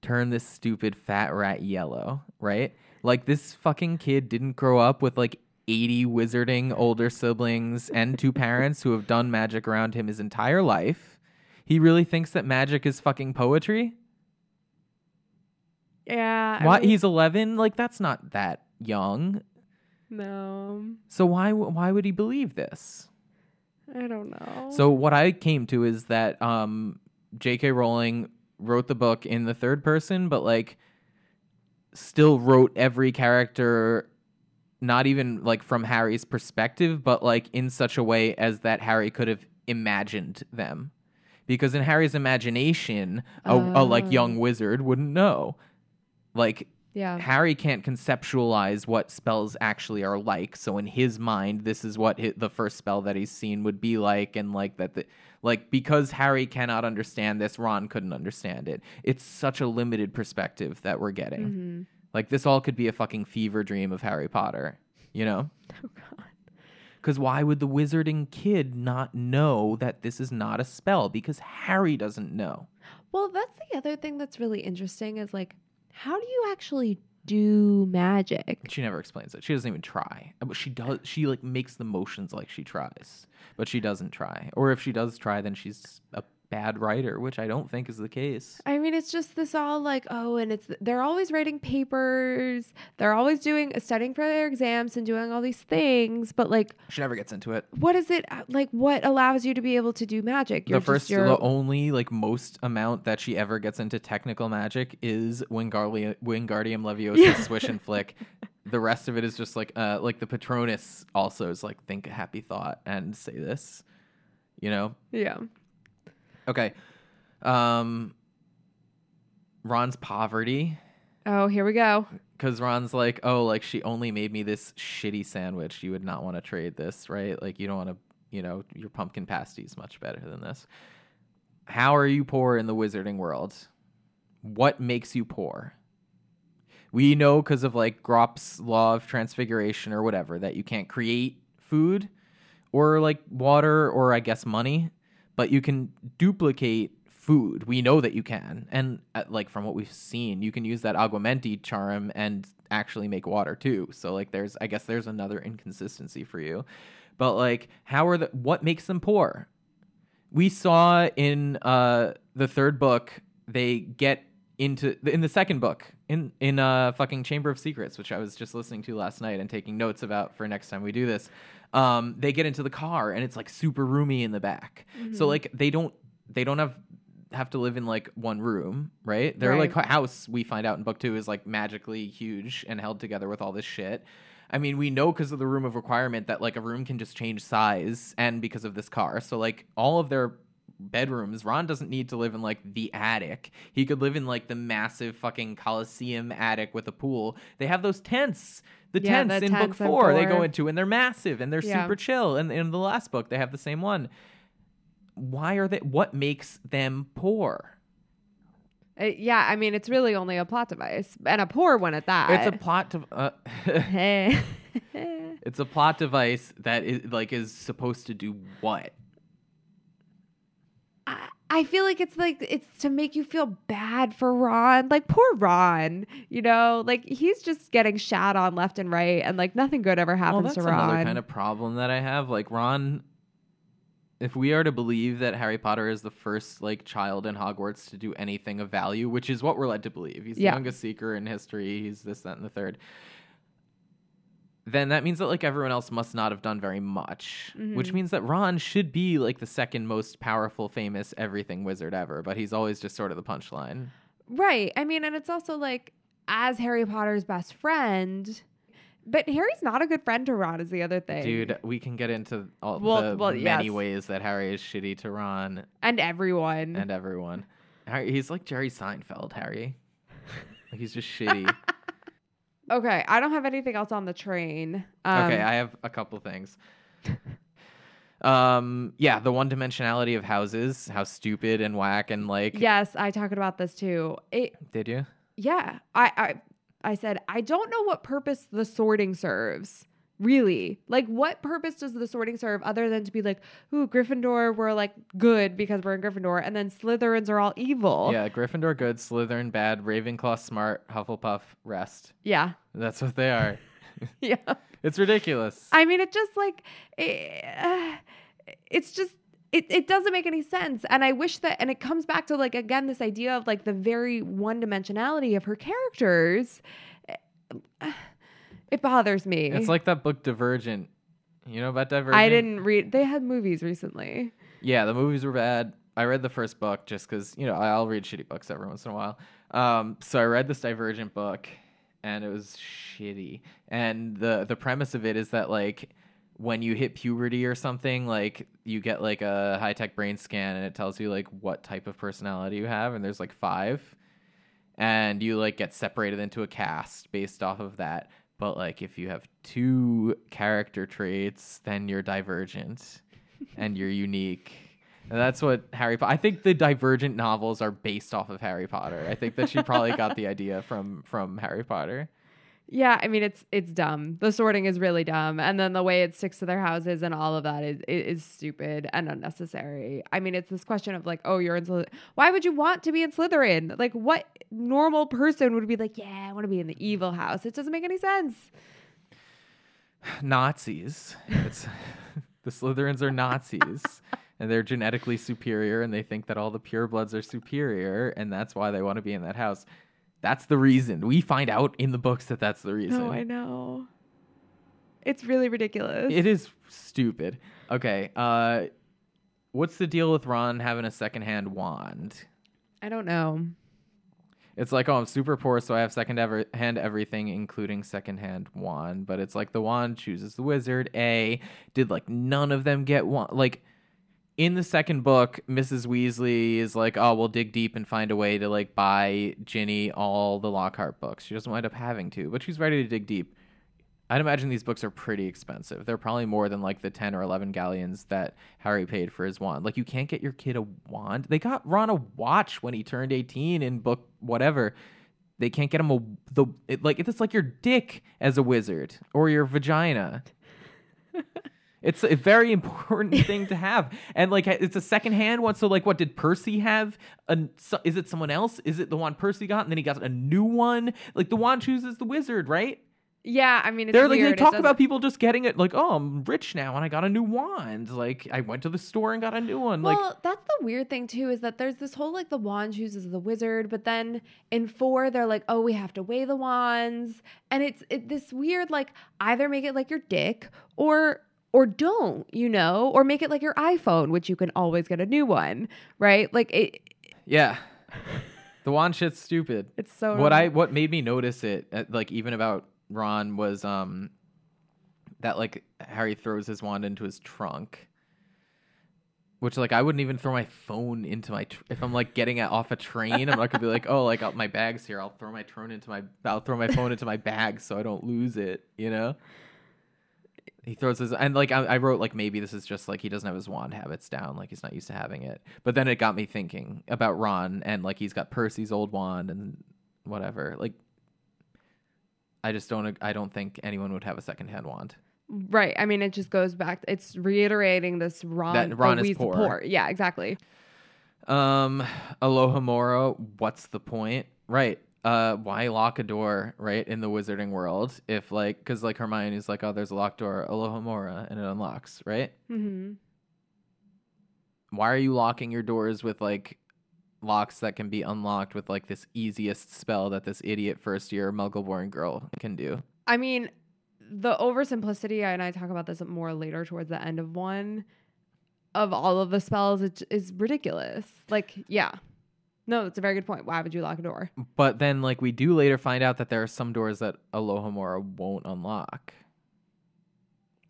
turn this stupid fat rat yellow, right? Like this fucking kid didn't grow up with like 80 wizarding older siblings and two parents who have done magic around him his entire life. He really thinks that magic is fucking poetry? Yeah. I Why mean, he's 11? Like that's not that young. no. So why why would he believe this? I don't know. So what I came to is that um, J.K. Rowling wrote the book in the third person, but like still wrote every character not even like from Harry's perspective, but like in such a way as that Harry could have imagined them. Because in Harry's imagination, a, a like Oh. young wizard wouldn't know. Like yeah. Harry can't conceptualize what spells actually are like. So in his mind, this is what hi the first spell that he's seen would be like, and like that, the, like because Harry cannot understand this, Ron couldn't understand it. It's such a limited perspective that we're getting. Mhm. Like this all could be a fucking fever dream of Harry Potter, you know? Oh God. Because why would the wizarding kid not know that this is not a spell? Because Harry doesn't know. Well, that's the other thing that's really interesting is like, how do you actually do magic? She never explains it. She doesn't even try. Uh, but she does. She like makes the motions like she tries, but she doesn't try. Or if she does try, then she's a bad writer, which I don't think is the case. I mean, it's just this all like, oh, and it's they're always writing papers, they're always doing studying for their exams and doing all these things, but like, She never gets into it. what is it like? What allows you to be able to do magic? the first, just the only like most amount that she ever gets into technical magic is Wingardium, Wingardium Leviosa Yeah. swish and flick. The rest of it is just like uh like the Patronus also is like think a happy thought and say this, you know. yeah, Okay, um, Ron's poverty. oh, here we go. Because Ron's like, oh, like she only made me this shitty sandwich. You would not want to trade this, right? Like you don't want to, you know, your pumpkin pasty is much better than this. How are you poor in the wizarding world? What makes you poor? We know because of like Gamp's law of transfiguration or whatever that you can't create food or like water or I guess money, but you can duplicate food. We know that you can, and uh, like from what we've seen, you can use that aguamenti charm and actually make water too. So like, there's I guess there's another inconsistency for you, but like, how are the what makes them poor? We saw in uh the third book they get into in the second book in in uh fucking Chamber of Secrets, which I was just listening to last night and taking notes about for next time we do this. Um, they get into the car and it's like super roomy in the back. So like they don't they don't have have to live in like one room, right? Their Right. like house we find out in book two is like magically huge and held together with all this shit. I mean, we know because of the room of requirement that like a room can just change size, and because of this car, so like all of their bedrooms, Ron doesn't need to live in like the attic. He could live in like the massive fucking Coliseum attic with a pool. They have those tents. The Yeah, tents the in book tents in four, they go into and they're massive and they're Yeah. super chill. And in the last book, they have the same one. Why are they? What makes them poor? Uh, yeah, I mean, it's really only a plot device and a poor one at that. It's a plot to. Uh, Hey. it's a plot device that is like is supposed to do what? I- feel like it's like it's to make you feel bad for Ron. Like poor Ron, you know, like he's just getting shat on left and right, and like nothing good ever happens that's to Ron. another kind of problem that I have. Like Ron, if we are to believe that Harry Potter is the first like child in Hogwarts to do anything of value, which is what we're led to believe, he's Yeah. the youngest seeker in history. He's this, that, and the third. Then that means that like everyone else must not have done very much, which Mhm. means that Ron should be like the second most powerful, famous everything wizard ever. But he's always just sort of the punchline. right. I mean, and it's also like as Harry Potter's best friend, but Harry's not a good friend to Ron. Is the other thing, Dude, we can get into all Well- the well, many yes. ways that Harry is shitty to Ron and everyone. and everyone. Harry, he's like Jerry Seinfeld, Harry. Like he's just shitty. Okay, I don't have anything else on the train. Um, okay, I have a couple things. um, yeah, the one dimensionality of houses, how stupid and whack and like. yes, I talked about this too. It, Did you? yeah, I, I, I said I don't know what purpose the sorting serves. Really, like what purpose does the sorting serve other than to be like, ooh, Gryffindor, we're like good because we're in Gryffindor, and then Slytherins are all evil. Yeah, Gryffindor good, Slytherin bad, Ravenclaw smart, Hufflepuff rest. yeah, That's what they are. yeah. it's ridiculous. I mean, it just like eh, it's just it, it doesn't make any sense. And I wish that and it comes back to like again this idea of like the very one dimensionality of her characters. It bothers me. It's like that book Divergent. You know about Divergent? I didn't read they had movies recently. Yeah, the movies were bad. I read the first book just because you know I'll read shitty books every once in a while. Um, so I read this Divergent book, and it was shitty. And the the premise of it is that like when you hit puberty or something, like you get like a high tech brain scan, and it tells you like what type of personality you have, and there's like five, and you like get separated into a cast based off of that. But like if you have two character traits, then you're divergent and you're unique. And that's what Harry Potter. I think the Divergent novels are based off of Harry Potter. I think that she probably got the idea from from Harry Potter. Yeah, I mean it's it's dumb. The sorting is really dumb, and then the way it sticks to their houses and all of that is is stupid and unnecessary. I mean, it's this question of like, oh, you're in Slytherin. Why would you want to be in Slytherin? Like, what normal person would be like? Yeah, I want to be in the evil house. It doesn't make any sense. Nazis. It's the Slytherins are Nazis. And they're genetically superior, and they think that all the purebloods are superior, and that's why they want to be in that house. That's the reason. We find out in the books that that's the reason. No, I know. It's really ridiculous. It is stupid. Okay, uh, what's the deal with Ron having a secondhand wand? I don't know. It's like, oh, I'm super poor, so I have second ever hand everything, including secondhand wand. But it's like the wand chooses the wizard. A did like none of them get one. Like in the second book, Mrs. Weasley is like, oh, we'll dig deep and find a way to like buy Ginny all the Lockhart books. She doesn't wind up having to, but she's ready to dig deep. I'd imagine these books are pretty expensive. They're probably more than like the 10 or 11 galleons that Harry paid for his wand. Like, you can't get your kid a wand. They got Ron a watch when he turned 18 in book whatever. They can't get him a, the, it, like, it's like your dick as a wizard or your vagina. It's a very important thing to have, and like it's a secondhand one. So like, what did Percy have? A, so, is it someone else? Is it the one Percy got, and then he got a new one? Like the wand chooses the wizard, right? Yeah, I mean, it's They're like weird. they talk about people just getting it. Like, oh, I'm rich now, and I got a new wand. Like I went to the store and got a new one. Like well, that's the weird thing too is that there's this whole like the wand chooses the wizard, but then in four they're like, oh, we have to weigh the wands, and it's it, this weird like either make it like your dick or or don't, you know, or make it like your iPhone, which you can always get a new one, right? Like it, yeah, the wand shit's stupid. it's so what I what made me notice it, uh, like even about Ron, was um that like Harry throws his wand into his trunk, which like I wouldn't even throw my phone into my tr- if I'm like getting it off a train. I'm not gonna be like, oh, like my bag's here. I'll throw my phone into my I'll throw my phone into my bag so I don't lose it. You know. He throws his and like I, I wrote like maybe this is just like he doesn't have his wand habits down, like he's not used to having it. But then it got me thinking about Ron and like he's got Percy's old wand and whatever. Like I just don't I don't think anyone would have a secondhand wand. right. I mean, it just goes back. It's reiterating this Ron. That Ron is we's poor. Yeah, exactly. Um Alohomora, what's the point? Right. Uh why lock a door, right, in the wizarding world if like cuz like Hermione's like, "Oh, there's a locked door, Alohomora," and it unlocks, right? hmm why are you locking your doors with like locks that can be unlocked with like this easiest spell that this idiot first year Muggleborn girl can do? I mean, the oversimplicity, and I talk about this more later towards the end of one, of all of the spells, it is ridiculous. Like, yeah. No, that's a very good point. Why would you lock a door? But then like we do later find out that there are some doors that Alohomora won't unlock.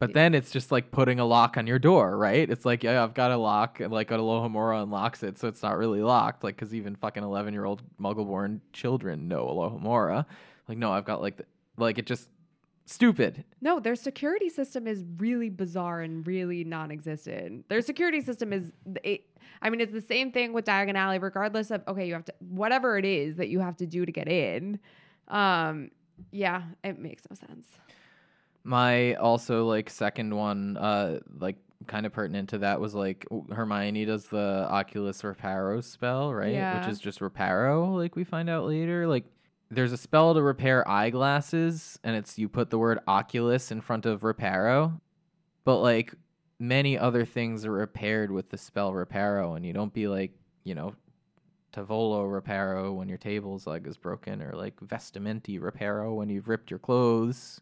But then it's just like putting a lock on your door, right? It's like, yeah, I've got a lock, and like Alohomora unlocks it, so it's not really locked. Like, because even fucking 11 year old muggle-born children know Alohomora. Like, no, I've got like, the, like it just stupid. No, their security system is really bizarre and really non-existent. Their security system is, it, I mean, it's the same thing with Diagon Alley, regardless of okay, you have to whatever it is that you have to do to get in. Um, yeah, it makes no sense. My also like second one, uh, like kind of pertinent to that was like Hermione does the Oculus Reparo spell, right? Yeah. Which is just Reparo, like we find out later. Like there's a spell to repair eyeglasses, and it's you put the word Oculus in front of Reparo, but like many other things are repaired with the spell Reparo, and you don't be like, you know, Tavolo Reparo when your table's leg is broken, or like Vestimenti Reparo when you've ripped your clothes.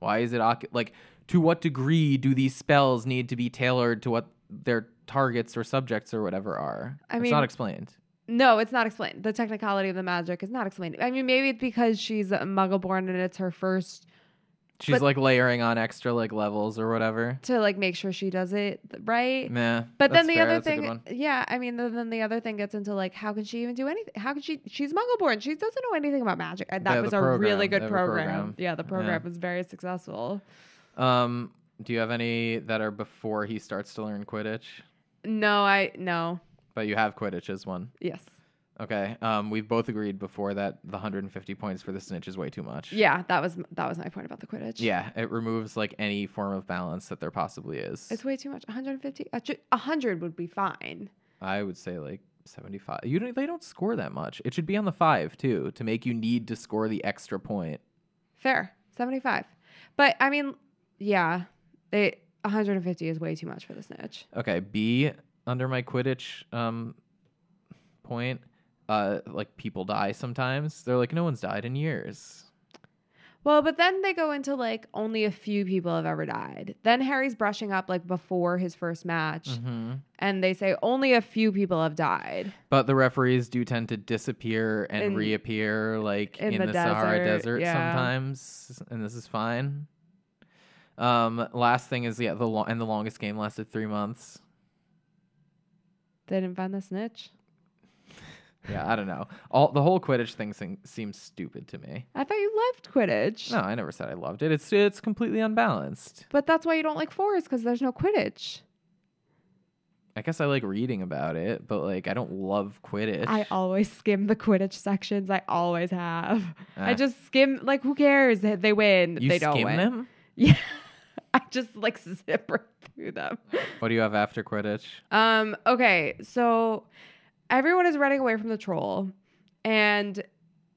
Why is it ocu- like to what degree do these spells need to be tailored to what their targets or subjects or whatever are? I mean, it's not explained. No, it's not explained. The technicality of the magic is not explained. I mean, maybe it's because she's a muggle-born and it's her first She's but- like layering on extra like levels or whatever. to like make sure she does it right. Nah. But then the fair, other that's thing, yeah, I mean, then, then the other thing gets into like, how can she even do anything? How can she? She's Muggle-born. She doesn't know anything about magic. And that was a really good program. program. Yeah, the program was very successful. Um, do you have any that are before he starts to learn Quidditch? No, I no. But you have Quidditch as one. Yes. Okay. Um, we've both agreed before that the 150 points for the snitch is way too much. Yeah, that was that was my point about the Quidditch. Yeah, it removes like any form of balance that there possibly is. It's way too much. 150. A 100 would be fine. I would say like 75. You don't, they don't score that much. It should be on the 5 too to make you need to score the extra point. Fair. 75. But I mean, yeah, they 150 is way too much for the snitch. Okay, B under my Quidditch um point uh like people die sometimes. They're like no one's died in years. Well, but then they go into like only a few people have ever died. Then Harry's brushing up like before his first match, Mhm. and they say only a few people have died. But the referees do tend to disappear and In- reappear like in, in the, the Sahara desert, Desert yeah. sometimes, and this is fine. Um, last thing is yeah, the lo- and the longest game lasted three months. They didn't find the snitch. Yeah, I don't know. All the whole Quidditch thing sing- seems stupid to me. I thought you loved Quidditch. No, I never said I loved it. It's it's completely unbalanced. But that's why you don't like fours because there's no Quidditch. I guess I like reading about it, but like I don't love Quidditch. I always skim the Quidditch sections. I always have. I Ah. just skim. Like, who cares? They they win. you they don't skim win. them. Yeah. I just like zip right through them. What do you have after Quidditch? Um, okay, so everyone is running away from the troll, and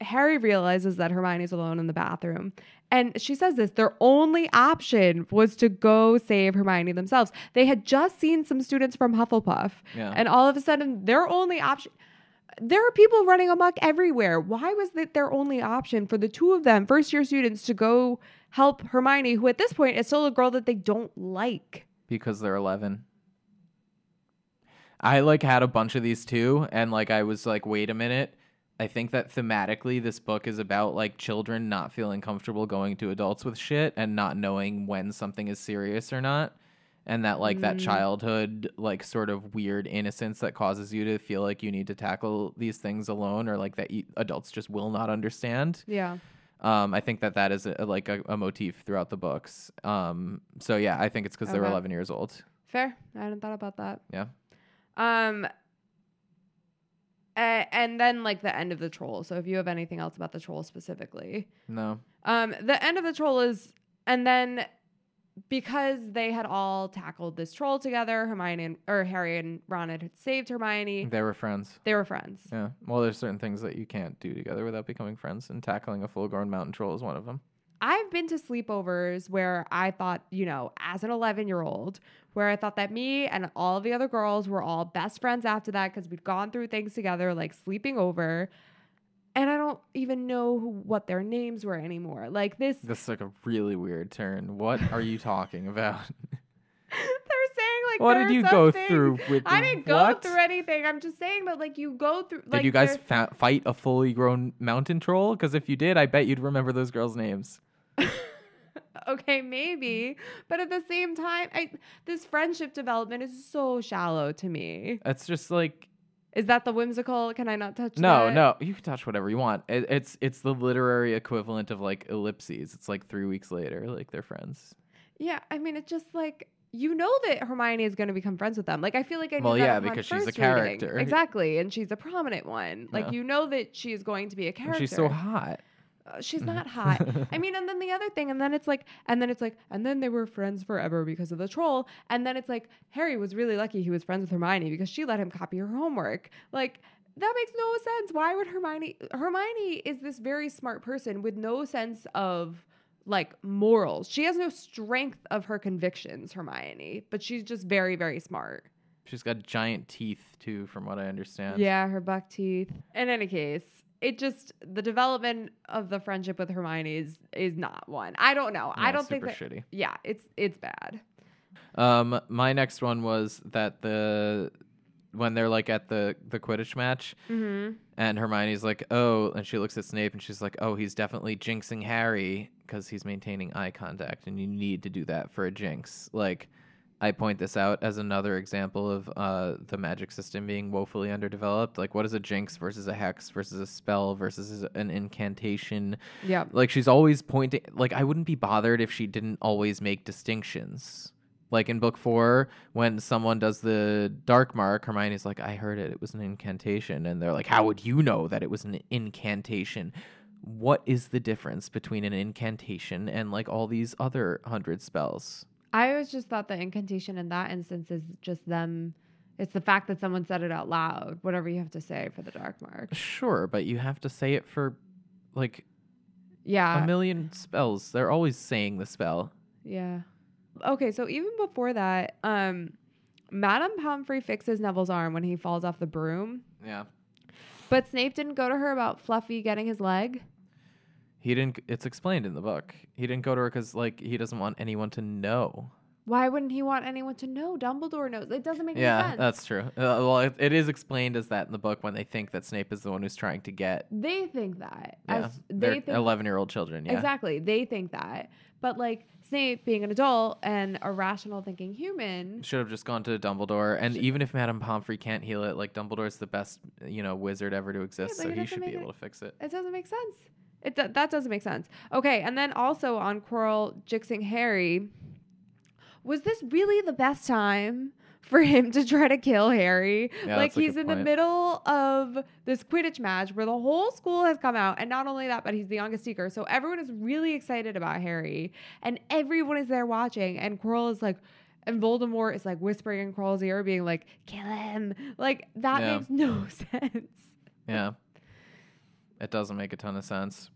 Harry realizes that Hermione's alone in the bathroom. And she says this their only option was to go save Hermione themselves. They had just seen some students from Hufflepuff, Yeah. and all of a sudden, their only option. There are people running amok everywhere. Why was it their only option for the two of them, first year students, to go help Hermione, who at this point is still a girl that they don't like? because they're 11 i like had a bunch of these too and like i was like wait a minute i think that thematically this book is about like children not feeling comfortable going to adults with shit and not knowing when something is serious or not and that like that Mm. childhood like sort of weird innocence that causes you to feel like you need to tackle these things alone or like that adults just will not understand Yeah. Um, I think that that is a, like a, a motif throughout the books. Um, so yeah, I think it's because they were 11 years old. Fair. I hadn't thought about that. Yeah. Um. a- and then like the end of the troll. So if you have anything else about the troll specifically, No. um, the end of the troll is, and then because they had all tackled this troll together, Hermione and, or Harry and Ron had saved Hermione. They were friends. They were friends. Yeah. Well, there's certain things that you can't do together without becoming friends, and tackling a full-grown mountain troll is one of them. I've been to sleepovers where I thought, you know, as an 11 year old, where I thought that me and all of the other girls were all best friends after that because we'd gone through things together, like sleeping over. And I don't even know who, what their names were anymore. Like this, This is like a really weird turn. What are you talking about? they're saying like, what did you go through with? I didn't go what? through anything. I'm just saying that like you go through. Did like, you guys fa- fight a fully grown mountain troll? Because if you did, I bet you'd remember those girls' names. okay, maybe, but at the same time, I, this friendship development is so shallow to me. It's just like Is that the whimsical? Can I not touch? no, that? no. You can touch whatever you want. It, it's it's the literary equivalent of like ellipses. It's like three weeks later, like they're friends. Yeah, I mean, it's just like you know that Hermione is going to become friends with them. Like I feel like I Well, yeah, because she's a first reading. character. exactly, and she's a prominent one. Like Yeah. you know that she is going to be a And character. she's so hot. Uh, she's not hot. I mean, and then the other thing, and then it's like, and then it's like, and then they were friends forever because of the troll. And then it's like, Harry was really lucky he was friends with Hermione because she let him copy her homework. Like, that makes no sense. Why would Hermione? Hermione is this very smart person with no sense of like morals. She has no strength of her convictions, Hermione, but she's just very, very smart. She's got giant teeth too, from what I understand. Yeah, her buck teeth. In any case, it just the development of the friendship with Hermione is is not one. I don't know. I don't think that. shitty. Yeah, it's it's bad. Um, my next one was that the when they're like at the the Quidditch match, Mm-hmm. and Hermione's like, "Oh," and she looks at Snape and she's like, "Oh, he's definitely jinxing Harry because he's maintaining eye contact, and you need to do that for a jinx." Like, I point this out as another example of uh, the magic system being woefully underdeveloped. Like, what is a jinx versus a hex versus a spell versus an incantation? Yeah. like she's always pointing like i wouldn't be bothered if she didn't always make distinctions like in book four when someone does the dark mark hermione's like i heard it it was an incantation and they're like how would you know that it was an incantation what is the difference between an incantation and like all these other hundred spells I always just thought the incantation in that instance is just them. It's the fact that someone said it out loud. Whatever you have to say for the dark mark. sure but you have to say it for like Yeah. a million spells they're always saying the spell Yeah. Okay, so even before that, um, Madame Pomfrey fixes Neville's arm when he falls off the broom, yeah but Snape didn't go to her about Fluffy getting his leg. He didn't it's explained in the book he didn't go to her because like he doesn't want anyone to know Why wouldn't he want anyone to know? Dumbledore knows. It doesn't make any Yeah, sense. that's true. Uh, well, it, it is explained as that in the book when they think that Snape is the one who's trying to get. they think that. Yeah, As they're think eleven-year-old children. Yeah, exactly. They think that. But like Snape being an adult and a rational thinking human, should have just gone to Dumbledore. And even if Madame Pomfrey can't heal it, like Dumbledore's the best, you know, wizard ever to exist, but so he should be able it- to fix it. it doesn't make sense. It do- that doesn't make sense. Okay, and then also on Quirrell jinxing Harry, was this really the best time for him to try to kill Harry? Yeah, like he's in the middle of this Quidditch match where the whole school has come out, and not only that, but he's the youngest seeker, so everyone is really excited about Harry, and everyone is there watching, and Quirrell is like. And Voldemort is like whispering in Quirrell's ear, being like, "Kill him!" Like that Yeah. makes no sense. Yeah, it doesn't make a ton of sense.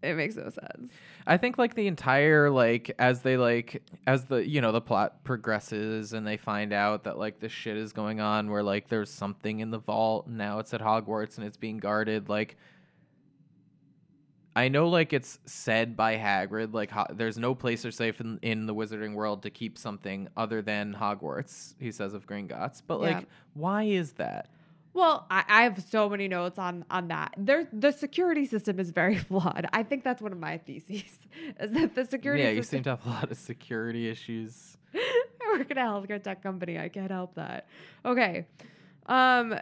It makes no sense. I think like the entire like as they like as the you know the plot progresses and they find out that like this shit is going on where like there's something in the vault and now it's at Hogwarts and it's being guarded like I know like it's said by Hagrid like ho- there's no place or safe in, in the wizarding world to keep something other than Hogwarts he says of Gringotts but like Yeah. why is that Well, I, I have so many notes on on that. There, the security system is very flawed. I think that's one of my theses. Is that the security yeah you system? seem to have a lot of security issues I work at a healthcare tech company. I can't help that. Okay. Um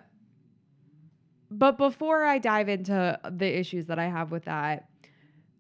but before I dive into the issues that I have with that,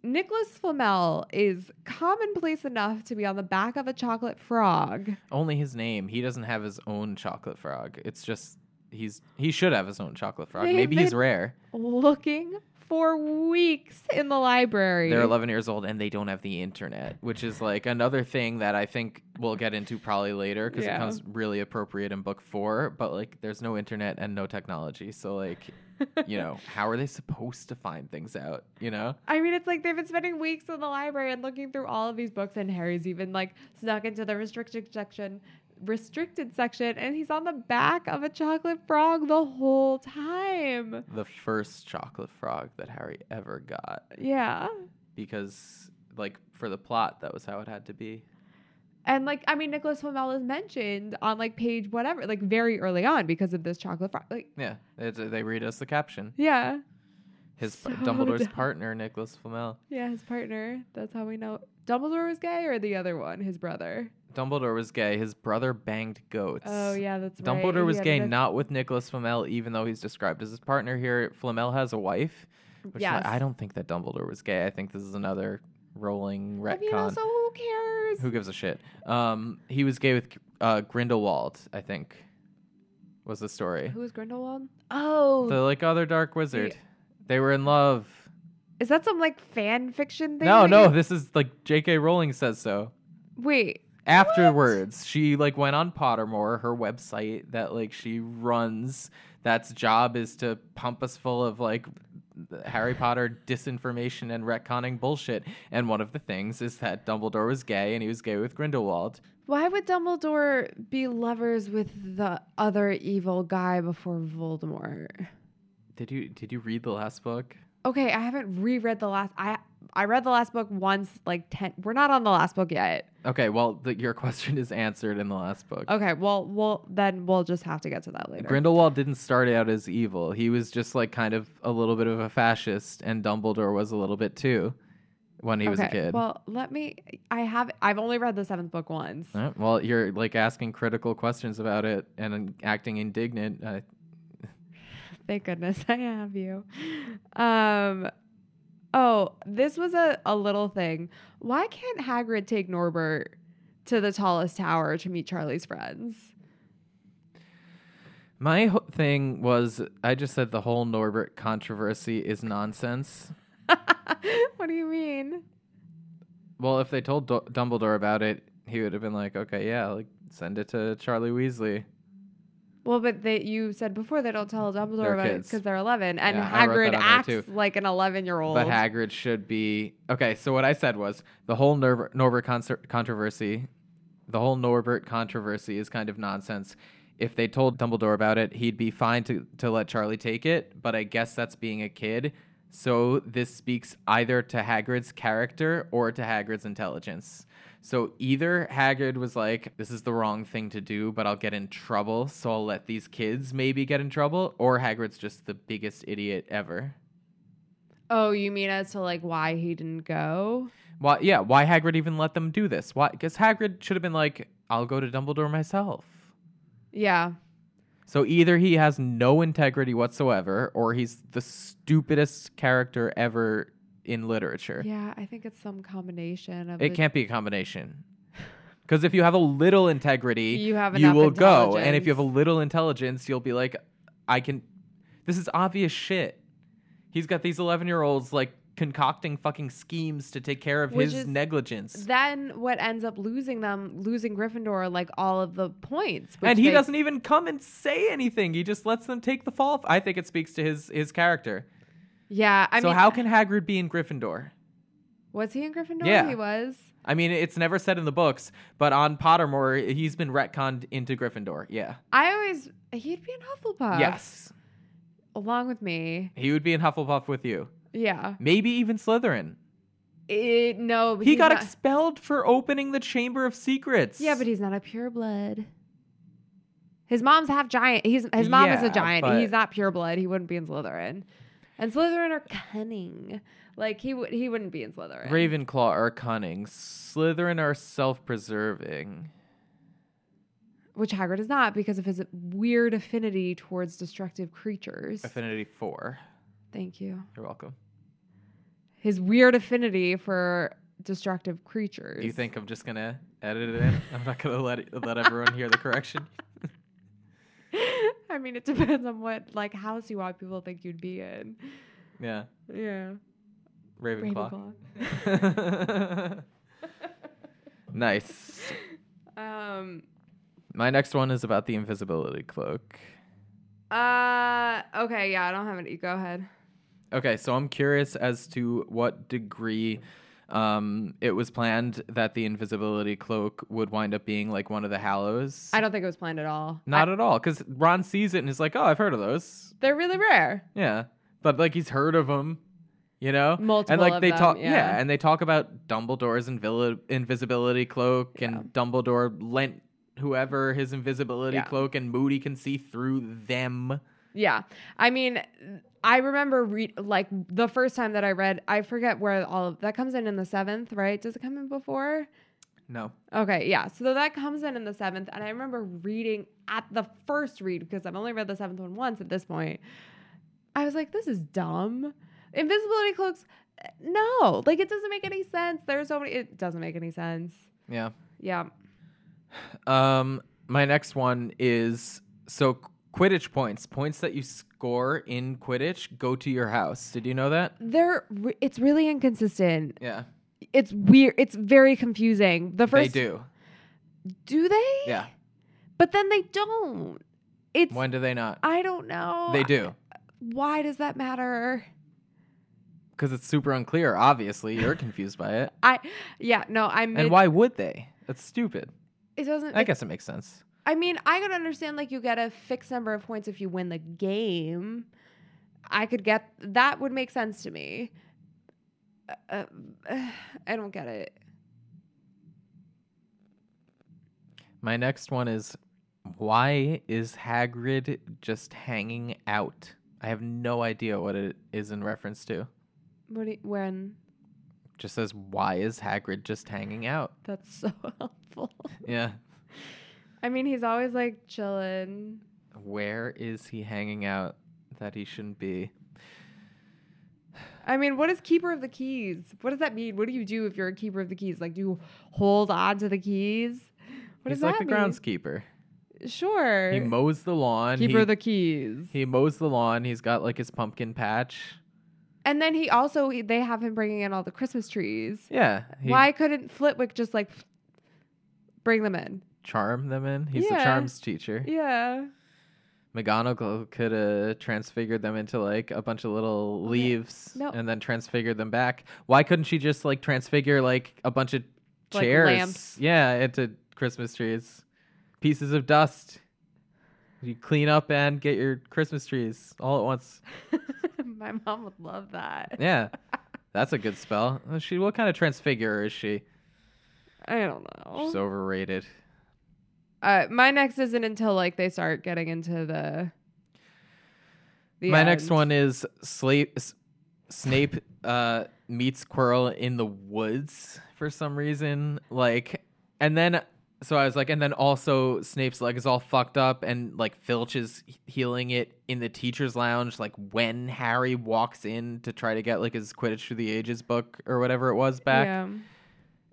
Nicolas Flamel is commonplace enough to be on the back of a chocolate frog. Only his name. He doesn't have his own chocolate frog. It's just he's he should have his own chocolate frog. They've Maybe he's rare. Looking for weeks in the library. They're 11 years old and they don't have the internet, which is like another thing that I think we'll get into probably later because Yeah. it comes really appropriate in book 4, but like there's no internet and no technology. So like, you know, how are they supposed to find things out, you know? I mean, it's like they've been spending weeks in the library and looking through all of these books, and Harry's even like snuck into the restricted section, restricted section, and he's on the back of a chocolate frog the whole time. The first chocolate frog that Harry ever got Yeah. because like for the plot that was how it had to be. And like, I mean, Nicolas Flamel is mentioned on like page whatever, like very early on because of this chocolate frog. Like, Yeah, they read us the caption. yeah. His So Dumbledore's dumb. partner, Nicolas Flamel. Yeah, his partner. That's how we know. Dumbledore was gay or the other one, his brother? Dumbledore was gay. His brother banged goats. Oh yeah, that's right. Dumbledore was gay, the- not with Nicolas Flamel, even though he's described as his partner here. Flamel has a wife. Which Yes. like- I don't think that Dumbledore was gay. I think this is another Rowling retcon. I mean, also, who cares? Who gives a shit? Um, he was gay with uh, Grindelwald. I think was the story. Who was Grindelwald? Oh, The like other dark wizard. They were in love. is that some like fan fiction thing? No, no, you- this is like J.K. Rowling says so. Wait, Afterwards, she like went on Pottermore, her website that like she runs. That's job is to pump us full of like Harry Potter disinformation and retconning bullshit. And one of the things is that Dumbledore was gay and he was gay with Grindelwald. why would Dumbledore be lovers with the other evil guy before Voldemort? Did you did you read the last book? Okay, I haven't reread the last. I I read the last book once, like ten. We're not on the last book yet. Okay, well the, your question is answered in the last book. Okay, well, we'll then we'll just have to get to that later. Grindelwald didn't start out as evil. He was just like kind of a little bit of a fascist, and Dumbledore was a little bit too when he was a kid. Well, let me. I have. I've only read the seventh book once. Uh, well, you're like asking critical questions about it and acting indignant. Uh, Thank goodness I have you. Um. Oh, this was a, a little thing. Why can't Hagrid take Norbert to the tallest tower to meet Charlie's friends? my ho- thing was, I just said the whole Norbert controversy is nonsense. what do you mean? Well, if they told D- Dumbledore about it, he would have been like, "Okay, yeah, like send it to Charlie Weasley." Well, but they you said before they don't tell Dumbledore They're about it because they're eleven, and Yeah, Hagrid that on there acts like an eleven-year-old. But Hagrid should be okay. So what I said was the whole Norbert, Norbert controversy, the whole Norbert controversy is kind of nonsense. If they told Dumbledore about it, he'd be fine to to let Charlie take it. But I guess that's being a kid. So this speaks either to Hagrid's character or to Hagrid's intelligence. So either Hagrid was like, "This is the wrong thing to do, but I'll get in trouble, so I'll let these kids maybe get in trouble," or Hagrid's just the biggest idiot ever. Oh, you mean as to like why he didn't go? Why? Yeah. Why Hagrid even let them do this? Why? Because Hagrid should have been like, "I'll go to Dumbledore myself." Yeah. So either he has no integrity whatsoever, or he's the stupidest character ever in literature. Yeah, I think it's some combination of It can't be a combination. Because if you have a little integrity, You have you will go, and if you have a little intelligence, you'll be like, "I can." This is obvious shit. He's got these eleven-year-olds like concocting fucking schemes to take care of Which his is- negligence. Then what ends up losing them, losing Gryffindor, like all of the points. and he they- doesn't even come and say anything. He just lets them take the fall. I think it speaks to his his character. Yeah, I so mean, how can Hagrid be in Gryffindor? was he in Gryffindor? Yeah. he was. I mean, it's never said in the books, but on Pottermore, he's been retconned into Gryffindor. Yeah. I always he'd be in Hufflepuff. yes. along with me. He would be in Hufflepuff with you. Yeah. Maybe even Slytherin. It, no, He got not- expelled for opening the Chamber of Secrets. Yeah, but he's not a pureblood. His mom's half giant. He's his mom is a giant. He's not pureblood. He wouldn't be in Slytherin. And Slytherin are cunning. Like he would he wouldn't be in Slytherin. Ravenclaw are cunning. Slytherin are self-preserving. Which Hagrid is not because of his weird affinity towards destructive creatures. Affinity four. Thank you. You're welcome. His weird affinity for destructive creatures. Do you think I'm just gonna edit it in? I'm not gonna let it, let everyone hear the correction. I mean, it depends on what like house you want people think you'd be in. Yeah, Yeah. Ravenclaw. Ravenclaw. nice. Um. My next one is about the invisibility cloak. Uh. Okay. Yeah. I don't have any. Go ahead. Okay, so I'm curious as to what degree um, it was planned that the invisibility cloak would wind up being like one of the Hallows. I don't think it was planned at all. Not I- at all, because Ron sees it and is like, "Oh, I've heard of those." they're really rare. Yeah, but like he's heard of them, you know. Multiple and like they them, talk, yeah. and they talk about Dumbledore's invisibility cloak, and Dumbledore lent whoever his invisibility Yeah. cloak, and Moody can see through them. Yeah. I mean, I remember re- like the first time that I read, I forget where all of that comes in in the seventh, right? Does it come in before? No. Okay, yeah. So that comes in in the seventh, and I remember reading at the first read because I've only read the seventh one once at this point. I was like, "This is dumb." Invisibility cloaks, no, like it doesn't make any sense. There's so many. It doesn't make any sense. Yeah. Yeah. Um, my next one is so Quidditch points, points that you score in Quidditch, go to your house. Did you know that? They're. Re- it's really inconsistent. Yeah, It's weird. It's very confusing. The first they do. Do they? Yeah. But then they don't. It's. When do they not? I don't know. They do. Why does that matter? Because it's super unclear. Obviously, you're confused by it. I. Yeah. No. I'm. And why would they? That's stupid. It doesn't. I it- guess it makes sense. I mean, I could understand like you get a fixed number of points if you win the game. I could get that would make sense to me. Uh, uh, I don't get it. My next one is why is Hagrid just hanging out? I have no idea what it is in reference to. What you, when? Just says why is Hagrid just hanging out? That's so helpful. Yeah. I mean, he's always like chilling. Where is he hanging out that he shouldn't be? I mean, what is keeper of the keys? What does that mean? What do you do if you're a keeper of the keys? Like, do you hold on to the keys? What He's does like that the mean? groundskeeper. Sure. He mows the lawn. keeper he, of the keys. he mows the lawn. He's got like his pumpkin patch. and then he also he- they have him bringing in all the Christmas trees. Yeah. He Why couldn't Flitwick just like bring them in? Charm them in. He's the charms teacher. Yeah. McGonagall could have transfigured them into like a bunch of little oh, leaves No. and then transfigured them back. Why couldn't she just like transfigure like a bunch of Like chairs? lamps. Yeah, into Christmas trees. Pieces of dust. You clean up and get your Christmas trees all at once. My mom would love that. Yeah. That's a good spell. She what kind of transfigure is she? I don't know. She's overrated. Uh, my next isn't until like they start getting into the. the My next one is Snape. S- Snape uh, meets Quirrell in the woods for some reason. Like, and then so I was like, and then also Snape's leg is all fucked up, and like Filch is healing it in the teachers' lounge. Like when Harry walks in to try to get like his Quidditch through the Ages book or whatever it was back. Yeah.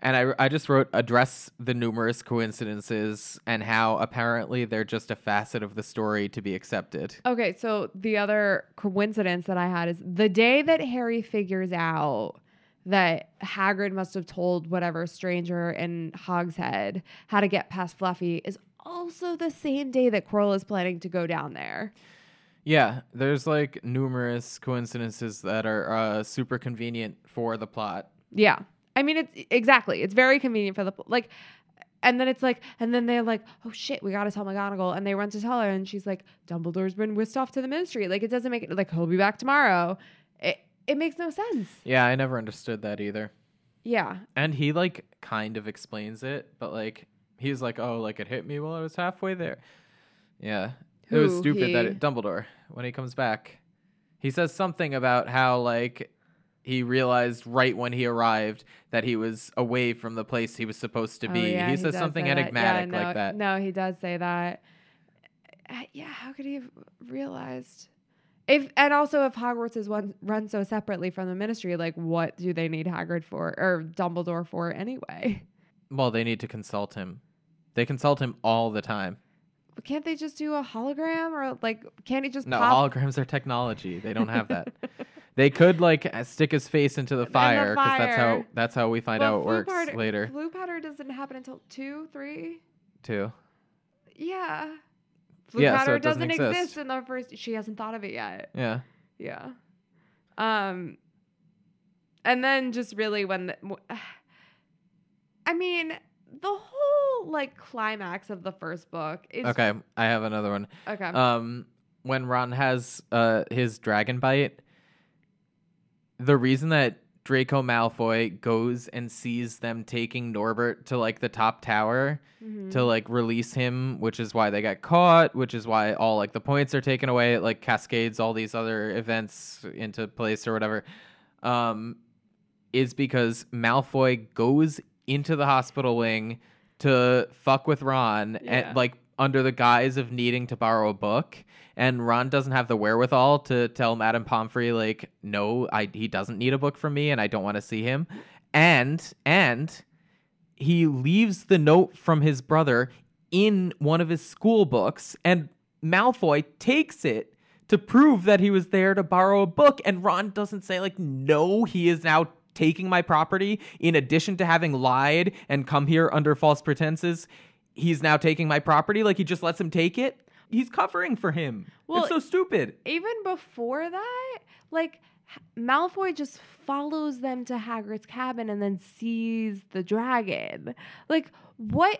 And I, I just wrote address the numerous coincidences and how apparently they're just a facet of the story to be accepted. Okay, so the other coincidence that I had is the day that Harry figures out that Hagrid must have told whatever stranger in Hog's Head how to get past Fluffy is also the same day that Quirrell is planning to go down there. Yeah, there's like numerous coincidences that are uh, super convenient for the plot. Yeah. I mean, it's exactly. It's very convenient for the like, and then it's like, and then they're like, oh shit, we got to tell McGonagall, and they run to tell her, and she's like, Dumbledore's been whisked off to the Ministry. Like, it doesn't make it like he'll be back tomorrow. It it makes no sense. Yeah, I never understood that either. Yeah, And he like kind of explains it, but like he's like, "Oh, like it hit me while I was halfway there." Yeah, it was Who, stupid that it, Dumbledore when he comes back, he says something about how like he realized right when he arrived that he was away from the place he was supposed to Oh, be. yeah, he says does something enigmatic Yeah, no, like that. No, he does say that. Uh, yeah, how could he have realized? If and also if Hogwarts is one run so separately from the Ministry, like what do they need Hagrid for or Dumbledore for anyway? Well, they need to consult him. They consult him all the time. Can't they just do a hologram or like can't he just No, pop holograms are technology. They don't have that. they could like uh, stick his face into the fire because that's how fire. that's how we find out it works powder- later Floo powder doesn't happen until two, three. too. Yeah. Floo Yeah, so powder it doesn't doesn't exist. exist in the first. She hasn't thought of it yet. Yeah. Yeah. Um and then just really when the, I mean, the whole like climax of the first book is Okay, I have another one. Okay. Um, when Ron has uh his dragon bite, the reason that Draco Malfoy goes and sees them taking Norbert to like the top tower Mm-hmm. to like release him, which is why they got caught, which is why all like the points are taken away. It like cascades all these other events into place or whatever. Um, is because Malfoy goes into the hospital wing to fuck with Ron Yeah. and like under the guise of needing to borrow a book. And Ron doesn't have the wherewithal to tell Madame Pomfrey, like, no, I he doesn't need a book from me and I don't want to see him. And and he leaves the note from his brother in one of his school books, and Malfoy takes it to prove that he was there to borrow a book. And Ron doesn't say, like, no, he is now taking my property. In addition to having lied and come here under false pretenses, he's now taking my property. Like, he just lets him take it. He's covering for him. Well, it's so stupid. even before that, like Malfoy just follows them to Hagrid's cabin and then sees the dragon. Like what?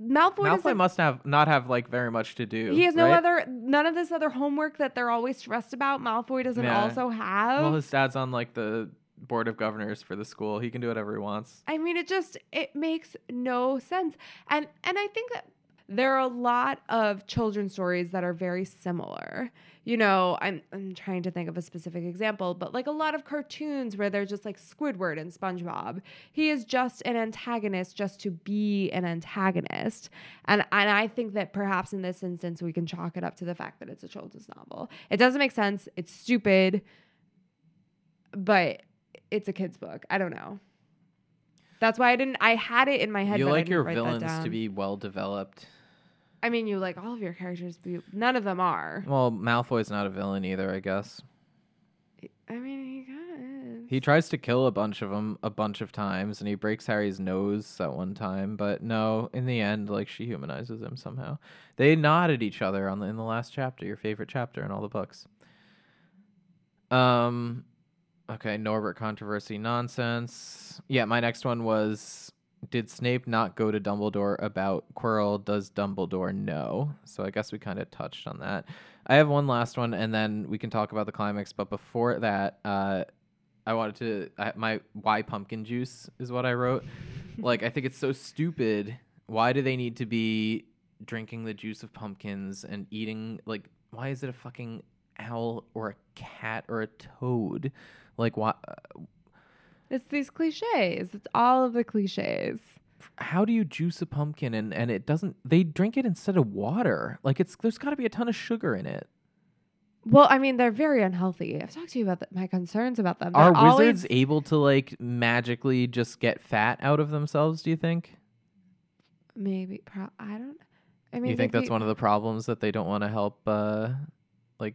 Malfoy, Malfoy must have not have like very much to do. he has no right? other, none of this other homework that they're always stressed about. Malfoy doesn't Yeah. also have. Well, his dad's on like the board of governors for the school. He can do whatever he wants. I mean, it just it makes no sense. And and I think that there are a lot of children's stories that are very similar. You know, I'm I'm trying to think of a specific example, but like a lot of cartoons where they're just like Squidward and SpongeBob. He is just an antagonist just to be an antagonist. And and I think that perhaps in this instance we can chalk it up to the fact that it's a children's novel. It doesn't make sense. It's stupid. But it's a kid's book. I don't know. That's why I didn't. I had it in my head. you like your villains to be well developed. I mean, you like all of your characters, but none of them are. Well, Malfoy's not a villain either, I guess. I mean, he kind of. He tries to kill a bunch of them a bunch of times, and he breaks Harry's nose at one time. But no, in the end, like she humanizes him somehow. They nod at each other on the, in the last chapter, your favorite chapter in all the books. Um, okay, Norbert controversy nonsense. Yeah, my next one was: Did Snape not go to Dumbledore about Quirrell? Does Dumbledore know? So I guess we kind of touched on that. I have one last one, and then we can talk about the climax. But before that, uh, I wanted to I, my why pumpkin juice is what I wrote. like I think it's so stupid. Why do they need to be drinking the juice of pumpkins and eating like why is it a fucking owl or a cat or a toad? Like why It's these cliches. It's all of the cliches. how do you juice a pumpkin and and it doesn't they drink it instead of water? Like it's there's got to be a ton of sugar in it. Well, I mean, they're very unhealthy. I've talked to you about my concerns about them. Are They're wizards always- able to like magically just get fat out of themselves, do you think? maybe? Pro- I don't. I mean, you think that's one of the problems that they don't want to help uh like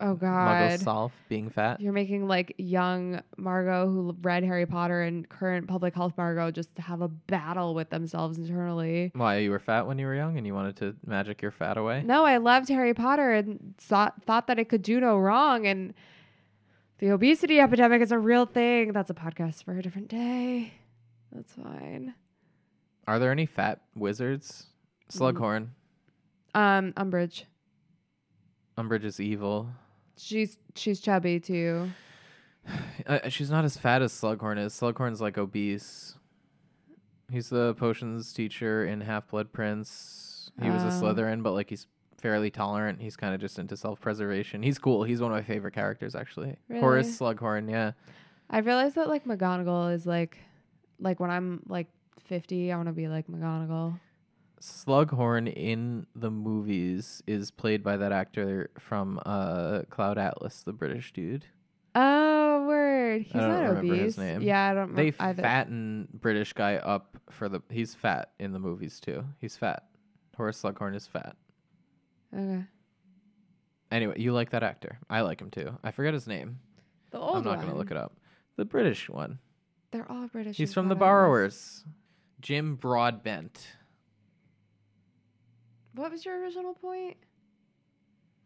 Oh God. solve being fat? You're making like young Margo who read Harry Potter and current public health Margo just have a battle with themselves internally. Why you were fat when you were young and you wanted to magic your fat away? No, I loved Harry Potter and thought thought that it could do no wrong. And the obesity epidemic is a real thing. That's a podcast for a different day. That's fine. Are there any fat wizards? Slughorn. Um, Umbridge. Umbridge is evil. She's she's chubby too. Uh, she's not as fat as Slughorn is. Slughorn's like obese. He's the potions teacher in Half Blood Prince. He was a Oh. Slytherin, but like he's fairly tolerant. He's kind of just into self preservation. He's cool. He's one of my favorite characters, actually. Horace Slughorn, yeah. I realized that like McGonagall is like, like when I'm like 50, I want to be like McGonagall. Slughorn in the movies is played by that actor from uh, Cloud Atlas, the British dude. Oh, word. He's I don't not remember obese. his name. Yeah, I don't They either. fatten British guy up for the. He's fat in the movies too. He's fat. Horace Slughorn is fat. Okay. Anyway, you like that actor. I like him too. I forget his name. The old I'm not one. going to look it up. The British one. They're all British. He's from The. Borrowers. Jim Broadbent. What was your original point?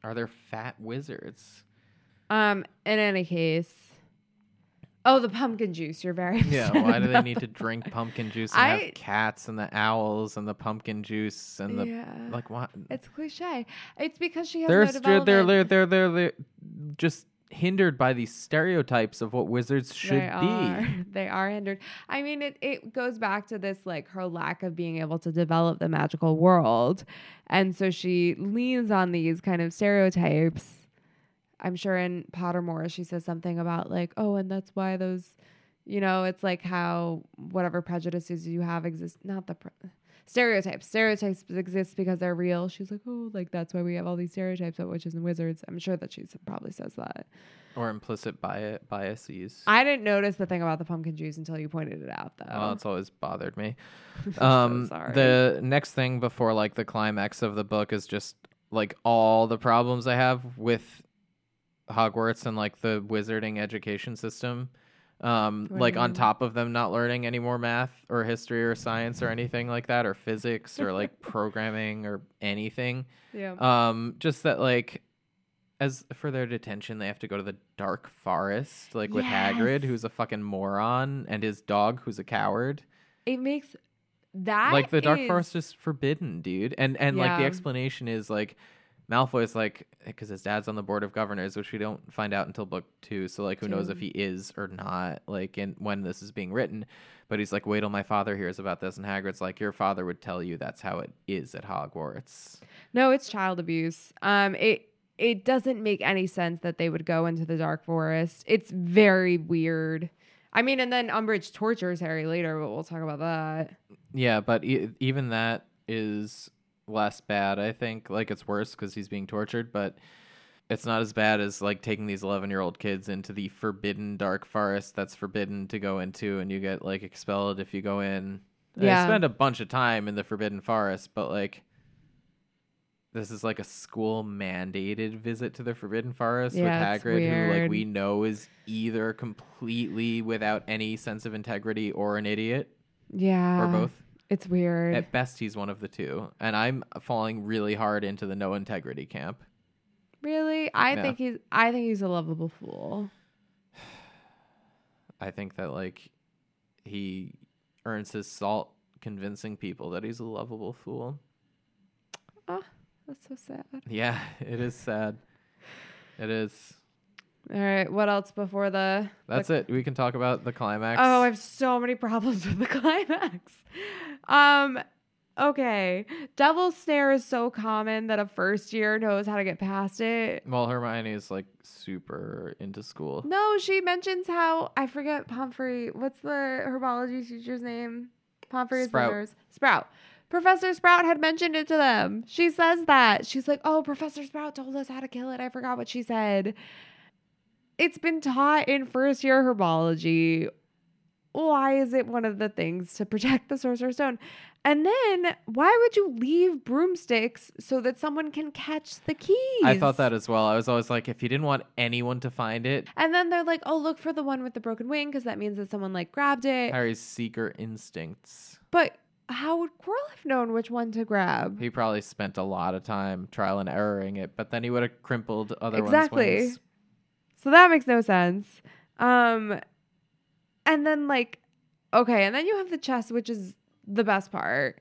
Are there fat wizards? Um, in any case. Oh, the pumpkin juice. You're very Yeah, why do they need to drink pumpkin juice and I- have cats and the owls and the pumpkin juice and the yeah. like what? It's cliche. It's because she has They're no st- they're they're they're they're they're just hindered by these stereotypes of what wizards should they be. Are. They are hindered. I mean, it, it goes back to this like her lack of being able to develop the magical world. And so she leans on these kind of stereotypes. I'm sure in Pottermore she says something about like, oh, and that's why those, you know, it's like how whatever prejudices you have exist, not the. Pre- stereotypes. Stereotypes exist because they're real. She's like, oh, like that's why we have all these stereotypes about witches and wizards. I'm sure that she probably says that. Or implicit bias biases. I didn't notice the thing about the pumpkin juice until you pointed it out, though. Well, it's always bothered me. so Um, sorry. the next thing before like the climax of the book is just like all the problems I have with Hogwarts and like the wizarding education system. Um, like on top of them not learning any more math or history or science or anything like that or physics or like programming or anything. yeah. Um, just that like as for their detention, they have to go to the dark forest, like with Hagrid, who's a fucking moron, and his dog, who's a coward. It makes that like the dark is- forest is forbidden dude. And and like the explanation is like malfoy's like because his dad's on the board of governors which we don't find out until book two so like who knows if he is or not like in when this is being written but he's like wait till my father hears about this and hagrid's like your father would tell you that's how it is at hogwarts No, it's child abuse. Um, it it doesn't make any sense that they would go into the dark forest. It's very weird. I mean, and then Umbridge tortures Harry later, but we'll talk about that. yeah but e- even that is less bad i think. Like it's worse because he's being tortured but it's not as bad as like taking these 11 year old kids into the forbidden dark forest that's forbidden to go into and you get like expelled if you go in. They Yeah. spend a bunch of time in the forbidden forest but like this is like a school mandated visit to the forbidden forest Yeah, with hagrid who like we know is either completely without any sense of integrity or an idiot. Yeah, or both It's weird. at best, he's one of the two, and I'm falling really hard into the no integrity camp. really, I Yeah. think he's. I think he's a lovable fool. I think that like he earns his salt convincing people that he's a lovable fool. Oh, that's so sad. Yeah, it is sad. It is. All right, what else before the? That's it. We can talk about the climax. Oh, I have so many problems with the climax. Um, okay. Devil's Snare is so common that a first year knows how to get past it. well, Hermione is like super into school. No, she mentions how I forget Pomfrey. What's the herbology teacher's name? Pomfrey's is Sprout. the. Sprout. Professor Sprout had mentioned it to them. She says that. She's like, "Oh, Professor Sprout told us how to kill it." I forgot what she said. It's been taught in first year herbology. Why is it one of the things to protect the Sorcerer's Stone? And then why would you leave broomsticks so that someone can catch the keys? I thought that as well. I was always like, if you didn't want anyone to find it, And then they're like, "Oh, look for the one with the broken wing because that means that someone like grabbed it." Harry's seeker instincts. But how would Quirrell have known which one to grab? He probably spent a lot of time trial and erroring it, but then he would have crumpled other Exactly. ones' wings. So that makes no sense. Um, and then like, okay, and then you have the chest, which is the best part.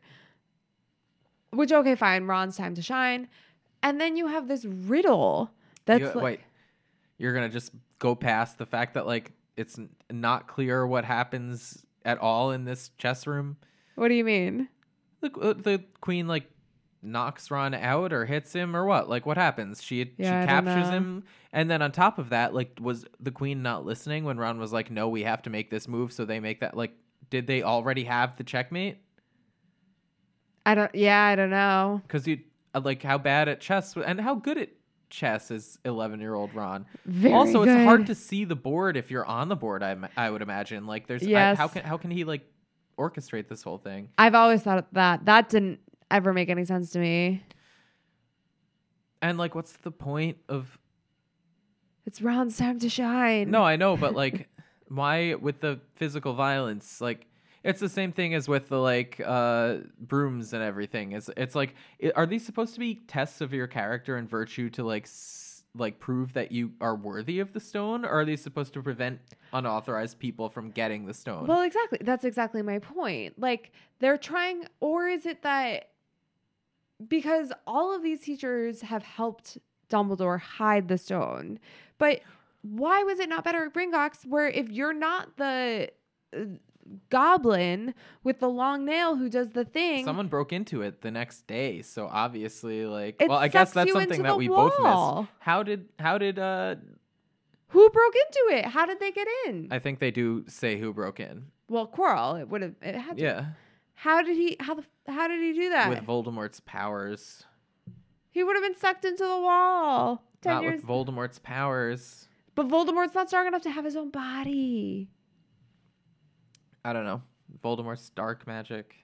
Which okay, fine, Ron's time to shine, and then you have this riddle that's You- like, wait, you're gonna just go past the fact that like it's not clear what happens at all in this chess room. what do you mean? The uh, the queen like knocks Ron out or hits him or what? Like what happens? She Yeah, she captures him, and then on top of that, like was the queen not listening when Ron was like, "No, we have to make this move." So they make that like. Did they already have the checkmate? I don't. Yeah, I don't know. Because you uh, like how bad at chess and how good at chess is eleven year old Ron. Very also, good. it's hard to see the board if you're on the board. I, I would imagine. Like, there's I- how can how can he like orchestrate this whole thing? I've always thought that that didn't ever make any sense to me. And like, what's the point of? It's Ron's time to shine. No, I know, but like, why with the physical violence? Like, it's the same thing as with the like uh brooms and everything. It's it's like, i- are these supposed to be tests of your character and virtue to like? S- like prove that you are worthy of the stone or are they supposed to prevent unauthorized people from getting the stone Well, exactly. That's exactly my point. Like they're trying, or is it that because all of these teachers have helped Dumbledore hide the stone, but why was it not better at Gringotts where if you're not the uh, goblin with the long nail who does the thing, Someone broke into it the next day, so obviously, like, well, I guess that's something that we both wall. missed. How did how did uh? who broke into it? How did they get in? I think they do say who broke in. well, Quirrell. It would have. It had to. Yeah, How did he? How the? How did he do that? with Voldemort's powers. he would have been sucked into the wall. Ten Not years. with Voldemort's powers. but Voldemort's not strong enough to have his own body. I don't know. Voldemort's dark magic.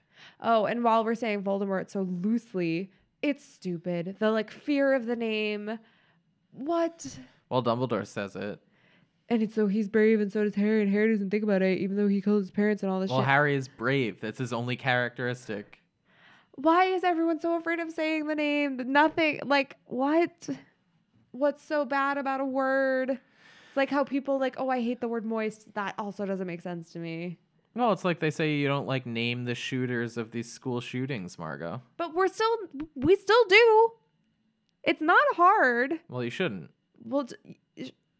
Oh, and while we're saying Voldemort so loosely, it's stupid. The like fear of the name. What? Well, Dumbledore says it. And it's so he's brave, and so does Harry, and Harry doesn't think about it, even though he killed his parents and all this Well, shit. Harry is brave. That's his only characteristic. Why is everyone so afraid of saying the name? Nothing. Like what? What's so bad about a word? It's like how people like, oh, I hate the word moist. That also doesn't make sense to me. Well, it's like they say you don't like name the shooters of these school shootings, Margo. But we're still, we still do. It's not hard. Well, you shouldn't. Well,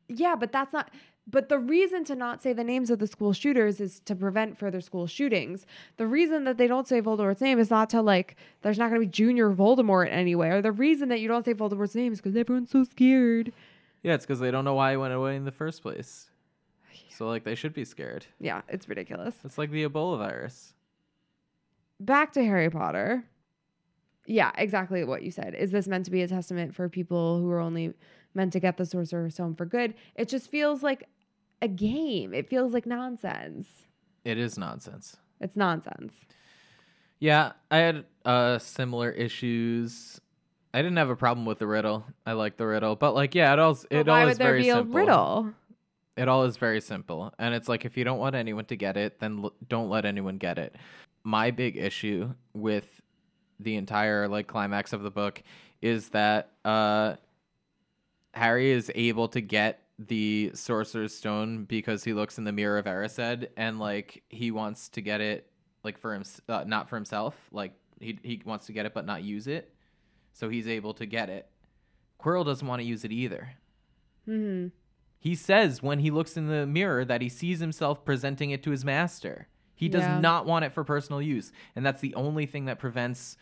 yeah, but that's not. But the reason to not say the names of the school shooters is to prevent further school shootings. The reason that they don't say Voldemort's name is not to like, there's not going to be Junior Voldemort anywhere. The reason that you don't say Voldemort's name is because everyone's so scared. Yeah, it's because they don't know why he went away in the first place. So, like, they should be scared. Yeah, it's ridiculous. It's like the Ebola virus. Back to Harry Potter. Yeah, exactly what you said. Is this meant to be a testament for people who are only meant to get the Sorcerer's Stone for good? It just feels like a game. It feels like nonsense. It is nonsense. It's nonsense. Yeah, I had uh similar issues. I didn't have a problem with the riddle. I like the riddle, but like, yeah, it all it all is very simple. riddle? It all is very simple, and it's like if you don't want anyone to get it, then l- don't let anyone get it. My big issue with the entire like climax of the book is that uh Harry is able to get the Sorcerer's Stone because he looks in the mirror of Erised and like he wants to get it like for him uh, not for himself, like he he wants to get it but not use it. So he's able to get it. Quirrell doesn't want to use it either. hmm He says when he looks in the mirror that he sees himself presenting it to his master. He does Yeah. not want it for personal use, and that's the only thing that prevents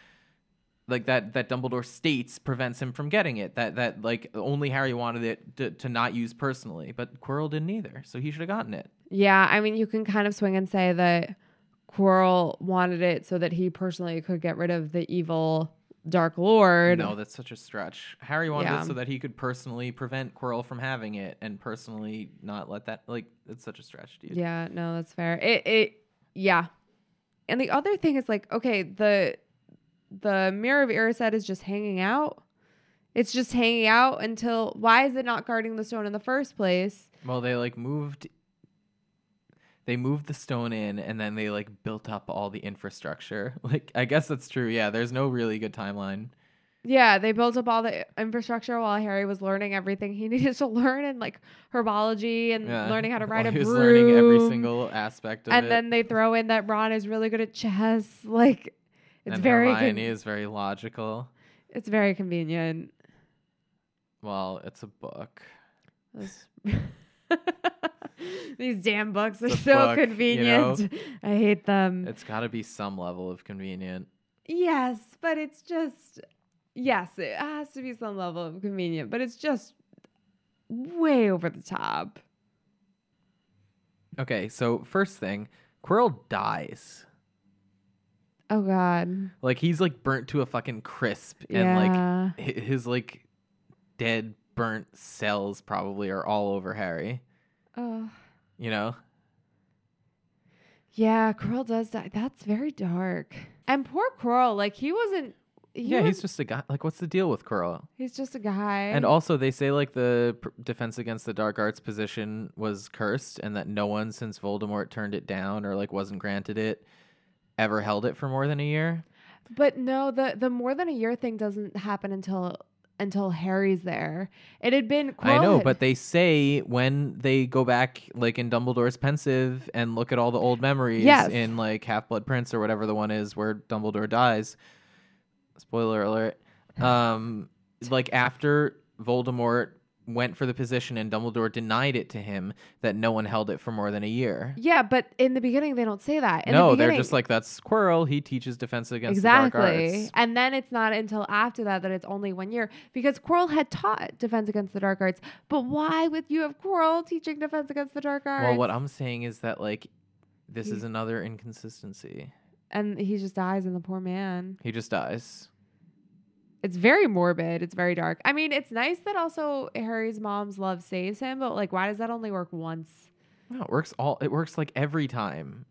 like that that Dumbledore states prevents him from getting it. That that like only Harry wanted it to, to not use personally, but Quirrell didn't either, so he should have gotten it. Yeah, I mean, you can kind of swing and say that Quirrell wanted it so that he personally could get rid of the evil Dark Lord. No, that's such a stretch. Harry wanted Yeah. it so that he could personally prevent Quirrell from having it and personally not let that like it's such a stretch, dude. Yeah, no, that's fair. It it yeah. And the other thing is like, okay, the the mirror of Erised is just hanging out. It's just hanging out until why is it not guarding the stone in the first place? Well, they like moved. They moved the stone in, and then they like built up all the infrastructure. Like, I guess that's true. Yeah, there's no really good timeline. Yeah, they built up all the infrastructure while Harry was learning everything he needed to learn in like herbology and Yeah, learning how to ride a he was broom. learning every single aspect of and it. then they throw in that Ron is really good at chess. Like it's and very Hermione con- is very logical. it's very convenient. Well, it's a book. These damn books are so book, you convenient. I hate them. It's got to be some level of convenient. yes, but it's just yes, it has to be some level of convenient, but it's just way over the top. Okay, so first thing, Quirrell dies. Oh god. Like he's like burnt to a fucking crisp, and like yeah. hi- his like dead burnt cells probably are all over Harry. oh. You know? Yeah, Quirrell does die. That's very dark. And poor Quirrell, like he wasn't he yeah, was- he's just a guy. Like, what's the deal with Quirrell? he's just a guy. And also, they say like the pr- defense against the dark arts position was cursed, and that no one since Voldemort turned it down or like wasn't granted it ever held it for more than a year. But no, the the more than a year thing doesn't happen until until Harry's there. It had been. I know, but they say when they go back, like in Dumbledore's Pensieve, and look at all the old memories Yes. in like Half Blood Prince or whatever the one is where Dumbledore dies. Spoiler alert. Um, like after Voldemort went for the position and Dumbledore denied it to him that no one held it for more than a year. Yeah, but in the beginning they don't say that. In no, the they're just like that's Quirrell. He teaches defense against the dark exactly. arts. And then it's not until after that that it's only one year because Quirrell had taught defense against the dark arts. But why would you have Quirrell teaching defense against the dark arts? Well, what I'm saying is that like this He- is another inconsistency. and he just dies, and the poor man. He just dies. It's very morbid. It's very dark. I mean, it's nice that also Harry's mom's love saves him, but like, why does that only work once? No, it works all. It works like every time.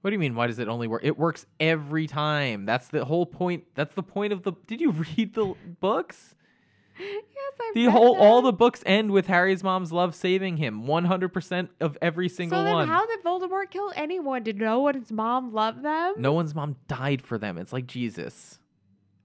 What do you mean? Why does it only work? It works every time. That's the whole point. That's the point of the. Did you read the books? yes, I The read whole all the books end with Harry's mom's love saving him. One hundred percent of every single So then, one. how did Voldemort kill anyone? Did no one's mom love them? no one's mom died for them. It's like Jesus.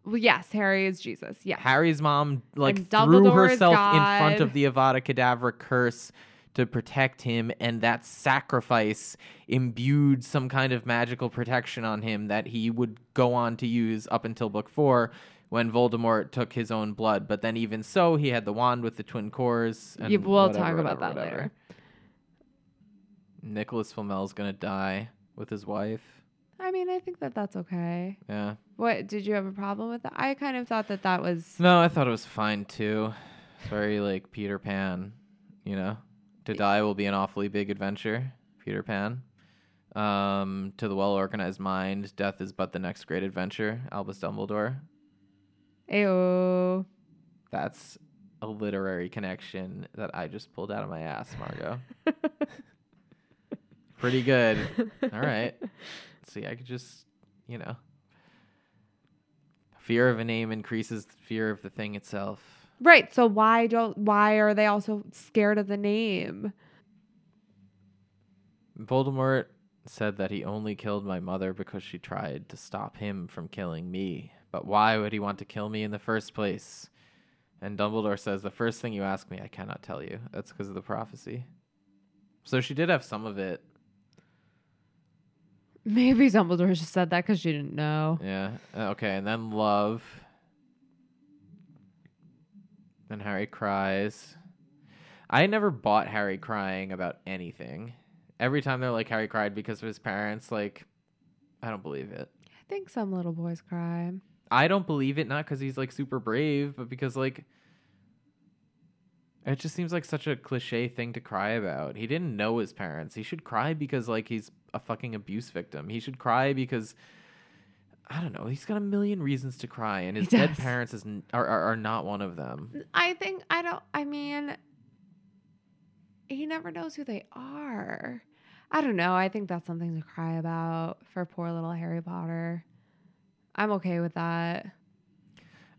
Well, yes, Harry is Jesus. Yes. Harry's mom like And threw Dumbledore is herself in front of the Avada Kedavra curse to protect him, and that sacrifice imbued some kind of magical protection on him that he would go on to use up until book four. When Voldemort took his own blood, but then even so, he had the wand with the twin cores. And Yeah, we'll whatever, talk about whatever, that whatever. later. Nicolas Flamel's gonna die with his wife. I mean, I think that that's okay. Yeah. What did you have a problem with that? I kind of thought that that was No, I thought it was fine too. It's very like Peter Pan, you know. To die will be an awfully big adventure, Peter Pan. Um, to the well organized mind, death is but the next great adventure, Albus Dumbledore. Ayo. That's a literary connection that I just pulled out of my ass, Margo. Pretty good. All right. See, I could just, you know. Fear of a name increases the fear of the thing itself. Right. So why don't why are they also scared of the name? Voldemort said that he only killed my mother because she tried to stop him from killing me. But why would he want to kill me in the first place? And Dumbledore says, The first thing you ask me, I cannot tell you. That's because of the prophecy. So she did have some of it. Maybe Dumbledore just said that because she didn't know. Yeah. Uh, Okay. And then love. Then Harry cries. I never bought Harry crying about anything. Every time they're like Harry cried because of his parents, like, I don't believe it. I think some little boys cry. I don't believe it not because he's like super brave, but because like it just seems like such a cliche thing to cry about. He didn't know his parents. He should cry because like he's a fucking abuse victim. He should cry because I don't know. He's got a million reasons to cry, and his dead parents is n- are, are are not one of them. I think I don't. I mean, he never knows who they are. I don't know. I think that's something to cry about for poor little Harry Potter. I'm okay with that.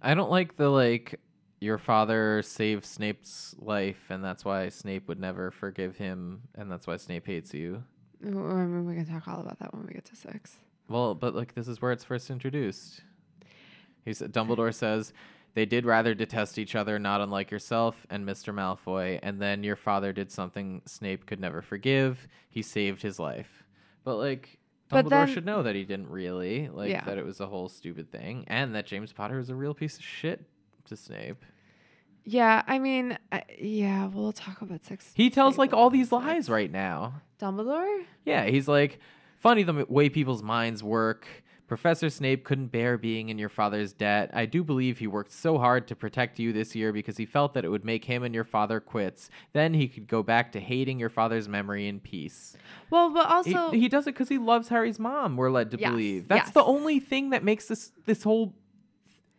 I don't like the like your father saved Snape's life, and that's why Snape would never forgive him, and that's why Snape hates you. Mean, we can talk all about that when we get to six. Well, but like this is where it's first introduced. He said Dumbledore says they did rather detest each other, not unlike yourself and Mr. Malfoy, and then your father did something Snape could never forgive. He saved his life. But like But Dumbledore then- should know that he didn't really, like Yeah. that it was a whole stupid thing and that James Potter is a real piece of shit to Snape. Yeah, I mean, uh, yeah, we'll talk about sex. He tells like all these lies right now. Dumbledore. Yeah, he's like, funny the way people's minds work. Professor Snape couldn't bear being in your father's debt. I do believe he worked so hard to protect you this year because he felt that it would make him and your father quits. Then he could go back to hating your father's memory in peace. Well, but He- also, he, does it because he loves Harry's mom. We're led to Yes, believe that's yes. the only thing that makes this this whole.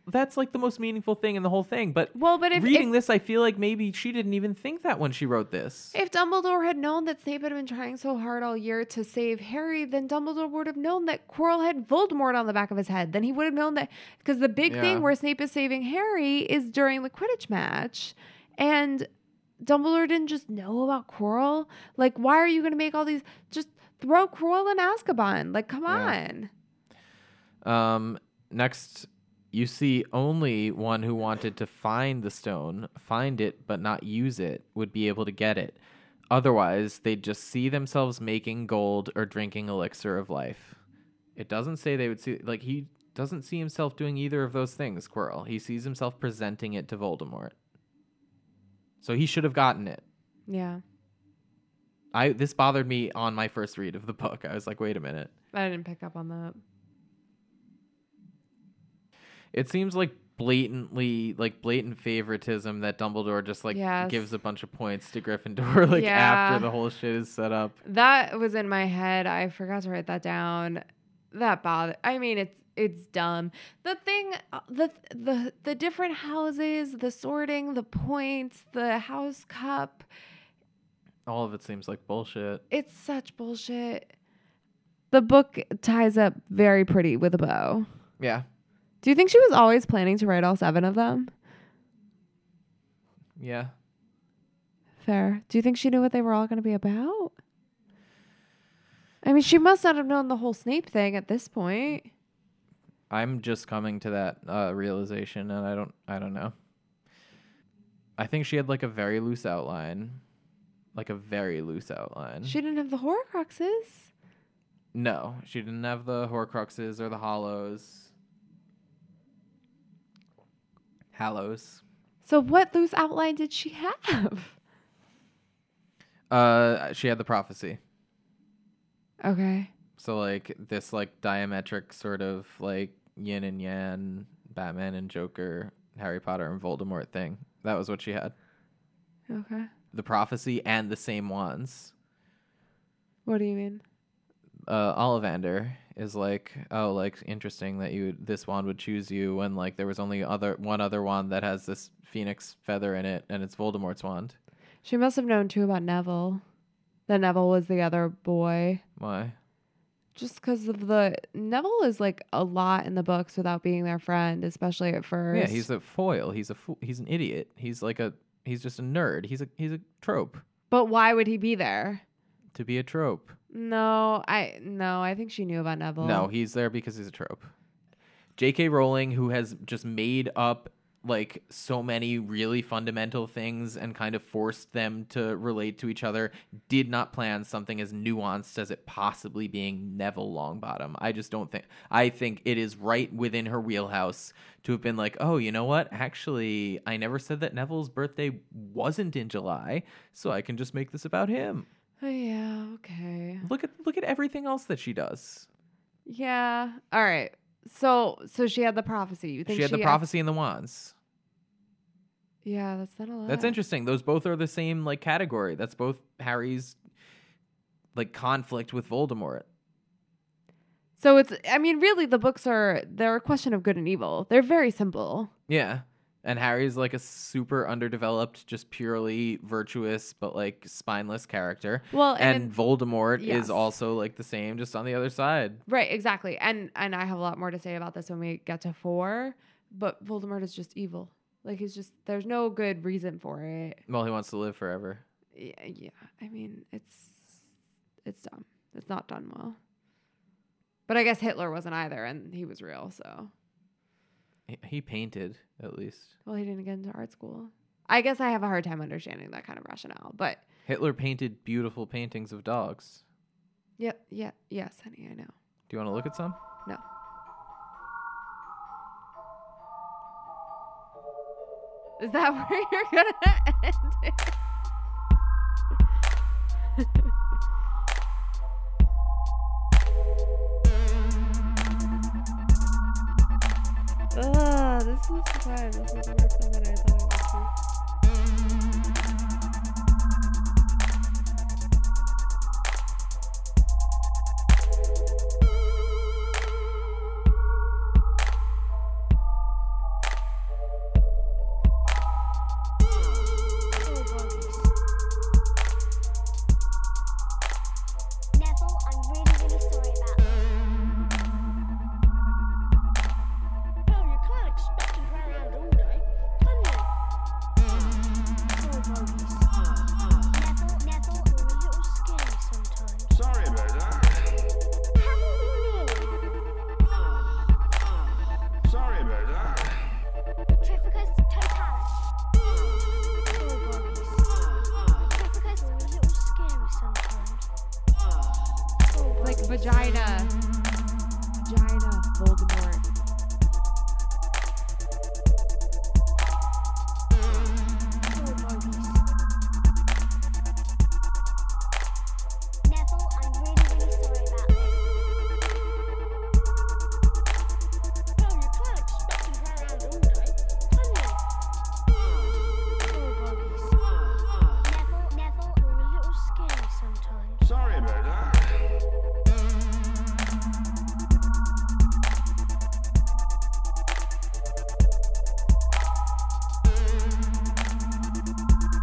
That's like the most meaningful thing in the whole thing. But well, but if reading if, this, I feel like maybe she didn't even think that when she wrote this. if Dumbledore had known that Snape had been trying so hard all year to save Harry, then Dumbledore would have known that Quirrell had Voldemort on the back of his head. Then he would have known that because the big Yeah. thing where Snape is saving Harry is during the Quidditch match, and Dumbledore didn't just know about Quirrell. Like, why are you going to make all these? Just throw Quirrell in Azkaban. Like, come Yeah. on. Um, next, you see only one who wanted to find the stone, find it but not use it, would be able to get it. Otherwise, they'd just see themselves making gold or drinking elixir of life. It doesn't say they would see, like, he doesn't see himself doing either of those things, Quirrell. He sees himself presenting it to Voldemort. So he should have gotten it. Yeah. I this bothered me on my first read of the book. I was like, wait a minute. I didn't pick up on that. It seems like blatantly like blatant favoritism that Dumbledore just like Yes. gives a bunch of points to Gryffindor like Yeah. after the whole shit is set up. That was in my head. I forgot to write that down. That bothered. I mean, it's it's dumb. The thing, uh, the the the different houses, the sorting, the points, the house cup. All of it seems like bullshit. It's such bullshit. The book ties up very pretty with a bow. Yeah. Do you think she was always planning to write all seven of them? Yeah. Fair. Do you think she knew what they were all going to be about? I mean, she must not have known the whole Snape thing at this point. I'm just coming to that uh, realization, and I don't, I don't know. I think she had like a very loose outline, like a very loose outline. She didn't have the Horcruxes. no, she didn't have the Horcruxes or the Hollows, Hallows. So what loose outline did she have? Uh, she had the prophecy. Okay. So like this like diametric sort of like yin and yang, Batman and Joker, Harry Potter and Voldemort thing. That was what she had. Okay. The prophecy and the same wands. What do you mean? uh, Ollivander is like, oh, like interesting that you this wand would choose you when like there was only other one other wand that has this phoenix feather in it, and it's Voldemort's wand. She must have known too about Neville. That Neville was the other boy. Why? Just because of the Neville is like a lot in the books without being their friend, especially at first. Yeah, he's a foil. He's a fo- he's an idiot. He's like a he's just a nerd. He's a he's a trope But why would he be there? To be a trope. No, I no, I think she knew about Neville. No, he's there because he's a trope. J.K. Rowling, who has just made up like so many really fundamental things and kind of forced them to relate to each other, did not plan something as nuanced as it possibly being Neville Longbottom. I just don't think. I think it is right within her wheelhouse to have been like, oh, you know what? Actually, I never said that Neville's birthday wasn't in July, so I can just make this about him. Oh, yeah, okay. Look at look at everything else that she does. Yeah. All right. So so she had the prophecy. You think She had the prophecy and the wands. Yeah, that's not a lot. That's interesting. Those both are the same like category. That's both Harry's like conflict with Voldemort. So it's I mean, really the books are they're a question of good and evil. They're very simple. Yeah. And Harry's like a super underdeveloped, just purely virtuous but like spineless character. Well, And, and, Voldemort yes. is also like the same, just on the other side. right, exactly. And and I have a lot more to say about this when we get to 4, but Voldemort is just evil. Like he's just there's no good reason for it. Well, he wants to live forever. Yeah, yeah. I mean, it's it's dumb. It's not done well. But I guess Hitler wasn't either and he was real, so He, painted, at least. well, he didn't get into art school. I guess I have a hard time understanding that kind of rationale, but Hitler painted beautiful paintings of dogs. yeah, yeah, yes, honey, I know. Do you want to look at some? No. Is that where you're gonna end it? Ugh, this is fun. This is more